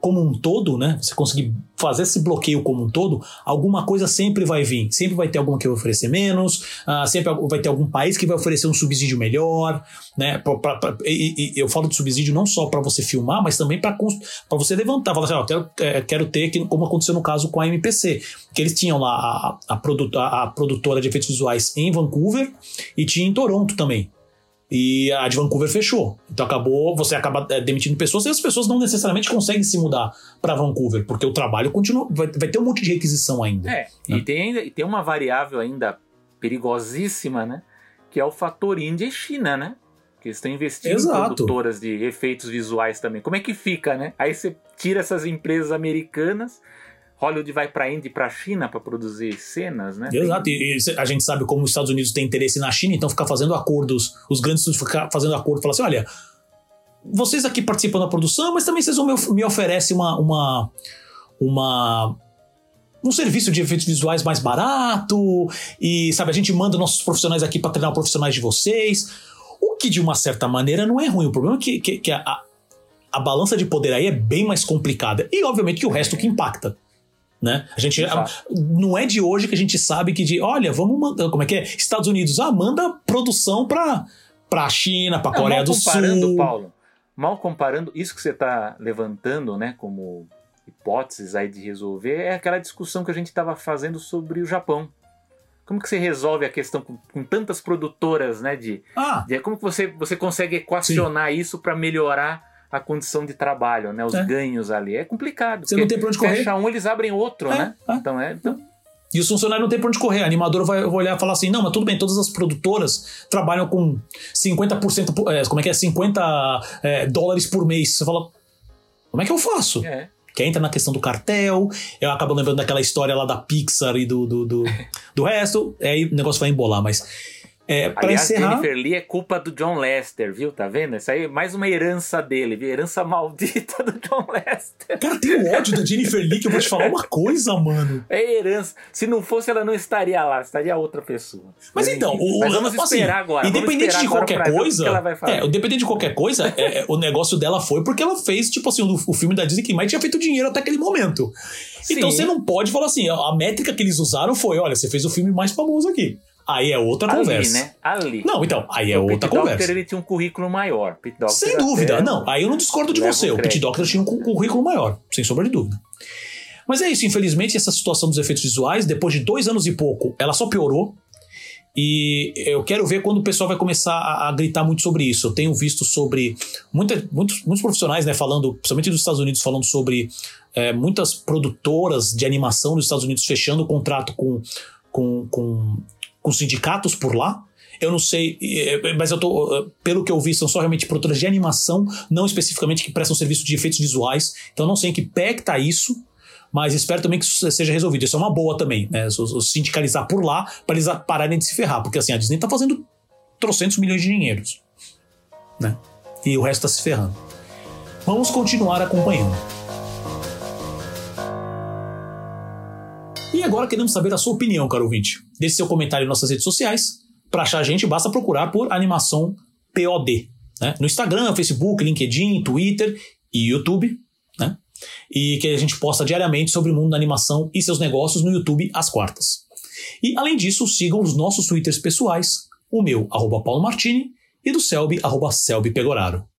como um todo, né? Você conseguir fazer esse bloqueio como um todo, alguma coisa sempre vai vir. Sempre vai ter alguma que vai oferecer menos, uh, sempre vai ter algum país que vai oferecer um subsídio melhor, né? Pra, pra, pra, e, e, eu falo de subsídio não só para você filmar, mas também para você levantar. Falar assim, ó, quero, é, quero ter, como aconteceu no caso com a MPC, que eles tinham lá a, a, a produtora de efeitos visuais em Vancouver e tinha em Toronto também e a de Vancouver fechou. Então acabou, você acaba é, demitindo pessoas e as pessoas não necessariamente conseguem se mudar para Vancouver, porque o trabalho continua, vai, vai, ter um monte de requisição ainda. É, né? e tem, e tem uma variável ainda perigosíssima, né? Que é o fator Índia e China, né? Que estão investindo Exato. em produtoras de efeitos visuais também. Como é que fica, né? Aí você tira essas empresas americanas Hollywood vai para a Índia e para a China para produzir cenas, né? Exato, e, a gente sabe como os Estados Unidos têm interesse na China, então ficar fazendo acordos, os grandes estúdios ficar fazendo acordo, falar assim, olha, vocês aqui participam da produção, mas também vocês me, me oferecem uma, uma, uma um serviço de efeitos visuais mais barato e sabe a gente manda nossos profissionais aqui para treinar profissionais de vocês, o que de uma certa maneira não é ruim. O problema é que, que, que a, a balança de poder aí é bem mais complicada e obviamente que o resto que impacta. Né? A gente a, não é de hoje que a gente sabe que de, olha, vamos mandar, como é que é? Estados Unidos, ah, manda produção para para China, para Coreia do Sul. Paulo, mal comparando isso que você está levantando, né, como hipóteses aí de resolver, é aquela discussão que a gente estava fazendo sobre o Japão. Como que você resolve a questão com, com tantas produtoras, né, de, ah. de como que você você consegue equacionar Sim. isso para melhorar a condição de trabalho, né? Os é. ganhos ali. É complicado. Você não tem pra onde correr. Fecha um, eles abrem outro, é, né? É. Então é. Então... E os funcionários não tem pra onde correr. A animadora vai, olhar e falar assim: não, mas tudo bem, todas as produtoras trabalham com 50%, é, como é que é? 50 é, dólares por mês. Você fala, como é que eu faço? É. que entra na questão do cartel. Eu acabo lembrando daquela história lá da Pixar e do, do, do, do resto. Aí o negócio vai embolar, mas. É, Aliás, encerrar. Jennifer Lee é culpa do John Lester, viu? Tá vendo? Isso aí é mais uma herança dele, viu? Herança maldita do John Lester. Cara, tem um ódio da Jennifer Lee que eu vou te falar uma coisa, mano. É herança. Se não fosse, ela não estaria lá, estaria outra pessoa. Mas então, o, Mas vamos assim, esperar agora. Independente vamos de esperar qualquer coisa. É, independente de qualquer coisa, é, o negócio dela foi porque ela fez, tipo assim, o, filme da Disney que mais tinha feito dinheiro até aquele momento. Então Sim. você não pode falar assim, a métrica que eles usaram foi: olha, você fez o filme mais famoso aqui. Aí é outra Ali, conversa. né? Ali. Não, então, aí é o outra Pete conversa. Docter, ele tinha um currículo maior. Pete Sem até- dúvida. Não, aí eu não discordo de Leva você. o O Pete. Doctor tinha um cu- currículo maior, sem sombra de dúvida. Mas é isso, infelizmente, essa situação dos efeitos visuais, depois de dois anos e pouco, ela só piorou. E eu quero ver quando o pessoal vai começar a, a gritar muito sobre isso. Eu tenho visto sobre muita, muitos, muitos profissionais, né, falando, principalmente dos Estados Unidos, falando sobre é, muitas produtoras de animação dos Estados Unidos fechando contrato com, com, com, com sindicatos por lá. Eu não sei, eh, mas eu tô. eh, Pelo que eu vi, são só realmente produtoras de animação, não especificamente que prestam serviço de efeitos visuais. Então não sei em que pé que tá isso, mas espero também que isso seja resolvido. Isso é uma boa também, né? Sindicalizar por lá para eles pararem de se ferrar. Porque assim, a Disney tá fazendo trocentos milhões de dinheiros. Né? E o resto tá se ferrando. Vamos continuar acompanhando. E agora queremos saber a sua opinião, caro ouvinte. Deixe seu comentário em nossas redes sociais. Para achar a gente, basta procurar por animação POD. Né? No Instagram, Facebook, LinkedIn, Twitter e YouTube. Né? E que a gente posta diariamente sobre o mundo da animação e seus negócios no YouTube às quartas. E além disso, sigam os nossos Twitters pessoais, o meu, arroba Paulo Martini, e do Selby, arroba Selby Pegoraro.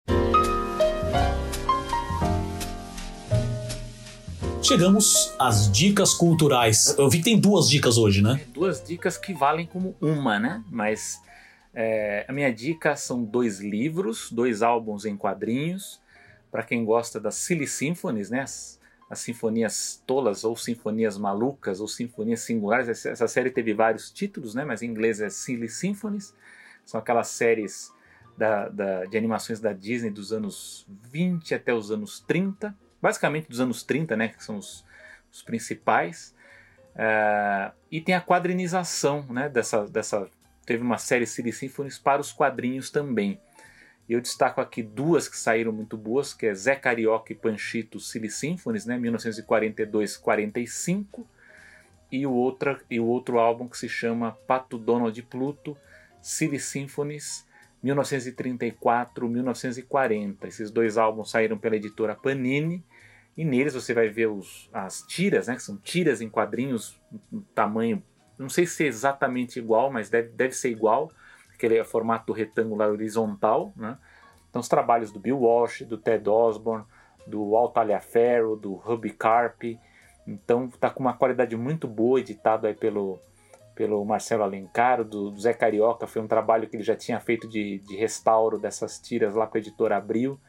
Chegamos às dicas culturais. Eu vi que tem duas dicas hoje, né? Duas dicas que valem como uma, né? Mas é, a minha dica são dois livros, dois álbuns em quadrinhos. Para quem gosta das Silly Symphonies, né? As, as sinfonias tolas, ou sinfonias malucas, ou sinfonias singulares. Essa, essa série teve vários títulos, né? Mas em inglês é Silly Symphonies. São aquelas séries da, da- de animações da Disney dos anos 20 até os anos 30. Basicamente dos anos 30, né? Que são os, os principais. Ah, e tem a quadrinização né, dessa, dessa. Teve uma série Silly Symphonies para os quadrinhos também. E eu destaco aqui duas que saíram muito boas, que é Zé Carioca e Panchito Silly Symphonies, né, 1942-45, e o, outra, e o outro álbum que se chama Pato Donald de Pluto, Silly Symphonies, 1934-1940. Esses dois álbuns saíram pela editora Panini, e neles você vai ver os, as tiras, né, que são tiras em quadrinhos, um tamanho, não sei se é exatamente igual, mas deve, deve ser igual, aquele é formato retangular horizontal, né? Então os trabalhos do Bill Walsh, do Ted Osborne, do Walt Taliaferro, do Hubby Carp, então tá com uma qualidade muito boa, editado aí pelo, pelo Marcelo Alencar, do, do Zé Carioca, foi um trabalho que ele já tinha feito de, de restauro dessas tiras lá com a editora Abril,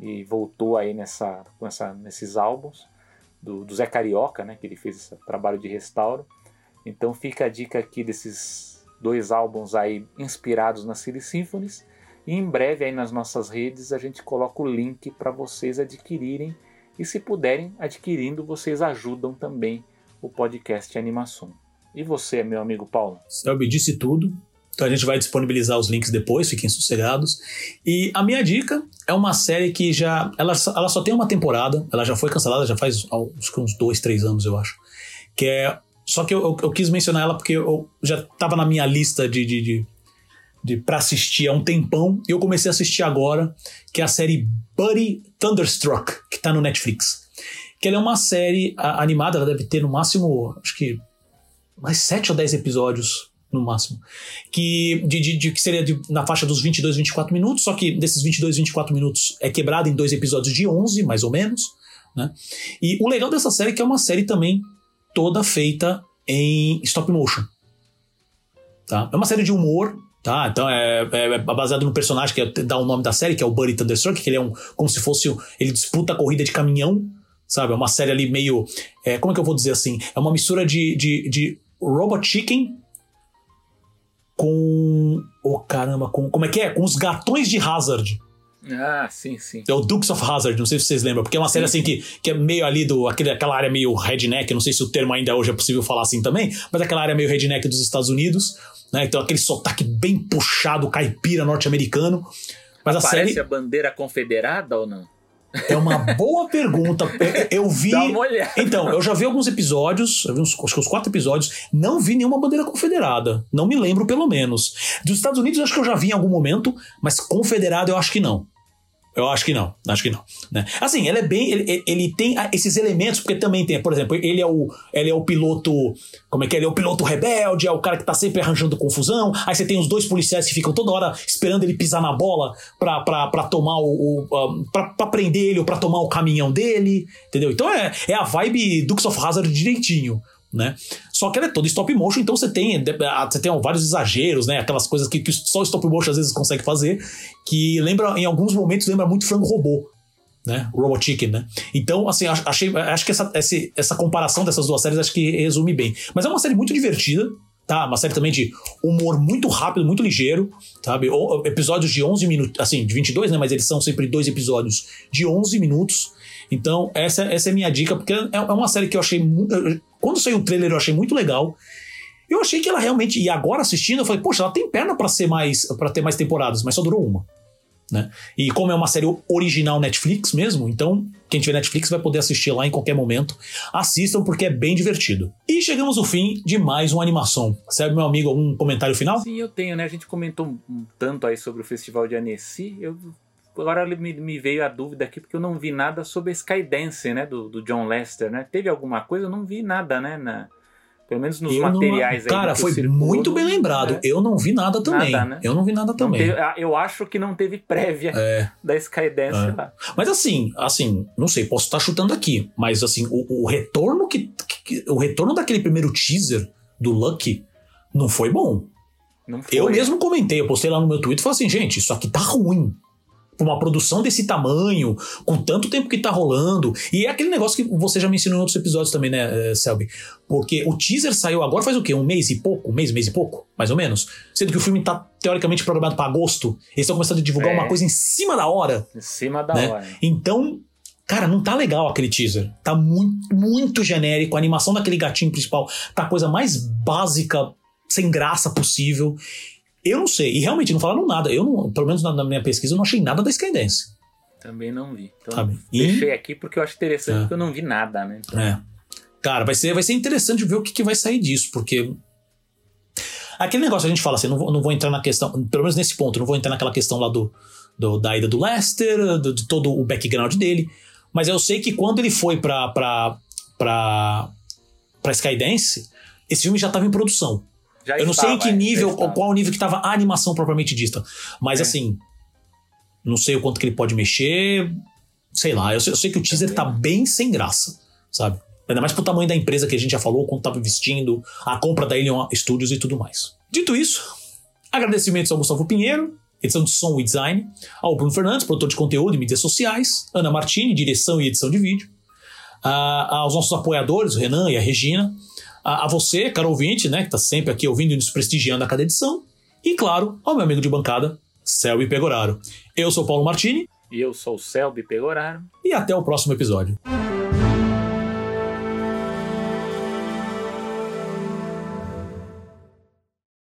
e voltou aí nessa, com essa, nesses álbuns, do, do Zé Carioca, né, que ele fez esse trabalho de restauro. Então fica a dica aqui desses dois álbuns aí inspirados nas Silly Symphonies. E em breve aí nas nossas redes a gente coloca o link para vocês adquirirem. E se puderem, adquirindo, vocês ajudam também o podcast Animação. E você, meu amigo Paulo? Selby disse tudo. Então a gente vai disponibilizar os links depois, fiquem sossegados. E a minha dica é uma série que já. Ela, ela só tem uma temporada, ela já foi cancelada, já faz uns dois, três anos, eu acho. Que é. Só que eu, eu, eu quis mencionar ela porque eu já estava na minha lista de, de, de, de para assistir há um tempão, e eu comecei a assistir agora, que é a série Buddy Thunderstruck, que tá no Netflix. Que ela é uma série animada, ela deve ter no máximo, acho que mais 7 ou 10 episódios no máximo. Que, de, de- de- que seria de- na faixa dos 22, 24 minutos, só que desses 22, 24 minutos é quebrado em dois episódios de 11, mais ou menos. Né? E o legal dessa série é que é uma série também toda feita em stop motion. Tá? É uma série de humor. Tá, então é, é, é baseado no personagem que é- dá o nome da série, que é o Buddy Thunderstruck, que ele é um como se fosse ele disputa a corrida de caminhão, sabe? É uma série ali meio é, como é que eu vou dizer assim? É uma mistura de, de, de Robot Chicken com. Oh caramba, com, como é que é? Com os gatões de Hazard. Ah, sim, sim. É o Dukes of Hazard, não sei se vocês lembram, porque é uma série assim que, que é meio ali do. Aquele, aquela área meio redneck, não sei se o termo ainda hoje é possível falar assim também, mas aquela área meio redneck dos Estados Unidos, né? Então aquele sotaque bem puxado, caipira norte-americano. Mas a Parece série... a bandeira confederada ou não? É uma boa pergunta. Eu, eu vi. Dá uma olhada. Então, eu já vi alguns episódios, eu vi uns, acho que uns quatro episódios, não vi nenhuma bandeira confederada. Não me lembro, pelo menos. Dos Estados Unidos, acho que eu já vi em algum momento, mas confederada eu acho que não. Eu acho que não, acho que não. Né? Assim, ele é bem. Ele, ele tem esses elementos, porque também tem, por exemplo, ele é o, ele é o piloto. Como é que é? Ele é o piloto rebelde, é o cara que tá sempre arranjando confusão. Aí você tem os dois policiais que ficam toda hora esperando ele pisar na bola pra, pra, pra tomar o. o pra, pra prender ele ou pra tomar o caminhão dele. Entendeu? Então é, é a vibe Dukes of Hazard direitinho né? Só que ela é toda stop motion, então você tem, você tem vários exageros, né? Aquelas coisas que, que só stop motion às vezes consegue fazer, que lembra, em alguns momentos, lembra muito frango robô. Né? Robot Chicken, né? Então, assim, achei, acho que essa, essa, essa comparação dessas duas séries acho que resume bem. Mas é uma série muito divertida, tá? Uma série também de humor muito rápido, muito ligeiro, sabe? Episódios de 11 minutos, assim, de 22, né? Mas eles são sempre dois episódios de 11 minutos. Então, essa, essa é minha dica, porque é, é uma série que eu achei muito. Quando saiu o trailer, eu achei muito legal. Eu achei que ela realmente. E agora assistindo, eu falei, poxa, ela tem perna para ser mais. para ter mais temporadas, mas só durou uma. Né? E como é uma série original Netflix mesmo, então quem tiver Netflix vai poder assistir lá em qualquer momento. Assistam porque é bem divertido. E chegamos ao fim de mais uma animação. Serve, meu amigo, algum comentário final? Sim, eu tenho, né? A gente comentou um tanto aí sobre o Festival de Annecy. Eu agora me, me, veio a dúvida aqui porque eu não vi nada sobre a Skydance, né, do, do John Lester, né? Teve alguma coisa? Eu não vi nada, né, na, pelo menos nos eu materiais não, Cara, foi muito bem lembrado. Né? Eu não vi nada também. Nada, né? Eu não vi nada também. Teve, ah, eu acho que não teve prévia é. da Skydance é. lá. Mas assim, assim, não sei, posso estar chutando aqui, mas assim, o, o retorno que, que, o retorno daquele primeiro teaser do Lucky não foi bom. Não foi, eu mesmo comentei, eu postei lá no meu Twitter e falei assim, gente, isso aqui tá ruim uma produção desse tamanho, com tanto tempo que tá rolando. E é aquele negócio que você já mencionou em outros episódios também, né, eh, Selby? Porque o teaser saiu agora faz o quê? Um mês e pouco? Um mês, um mês e pouco? Mais ou menos. Sendo que o filme tá teoricamente programado para agosto. Eles estão começando a divulgar é. uma coisa em cima da hora. Em cima da né? hora. Então, Cara, não tá legal aquele teaser. Tá muito, muito genérico. A animação daquele gatinho principal tá a coisa mais básica, sem graça possível. Eu não sei. E realmente não falaram nada. Eu não, pelo menos na, na minha pesquisa, eu não achei nada da Skydance. Também não vi. Então Sabe? deixei e... aqui porque eu acho interessante, é. porque eu não vi nada, né? Então... É. Cara, vai ser, vai ser interessante ver o que, que vai sair disso, porque. Aquele negócio a gente fala assim, não vou, não vou entrar na questão, pelo menos nesse ponto, não vou entrar naquela questão lá do, do da ida do Lester, do, de todo o background dele, mas eu sei que quando ele foi pra, pra, pra, pra Skydance, esse filme já estava em produção. Já eu não estava, sei em que nível, qual o nível que estava a animação propriamente dita. Mas é. assim, não sei o quanto que ele pode mexer. Sei lá, eu sei, eu sei que o teaser tá bem sem graça, sabe? Ainda mais pro tamanho da empresa que a gente já falou, quanto tava investindo, a compra da Alien Studios e tudo mais. Dito isso, agradecimentos ao Gustavo Pinheiro, edição de som e design, ao Bruno Fernandes, produtor de conteúdo e mídias sociais, Ana Martini, direção e edição de vídeo, aos nossos apoiadores, o Renan e a Regina, a, a você, caro ouvinte, né, que está sempre aqui ouvindo e nos prestigiando a cada edição, e claro, ao meu amigo de bancada, Selby Pegoraro. Eu sou Paulo Martini. E eu sou o Selby Pegoraro. E até o próximo episódio.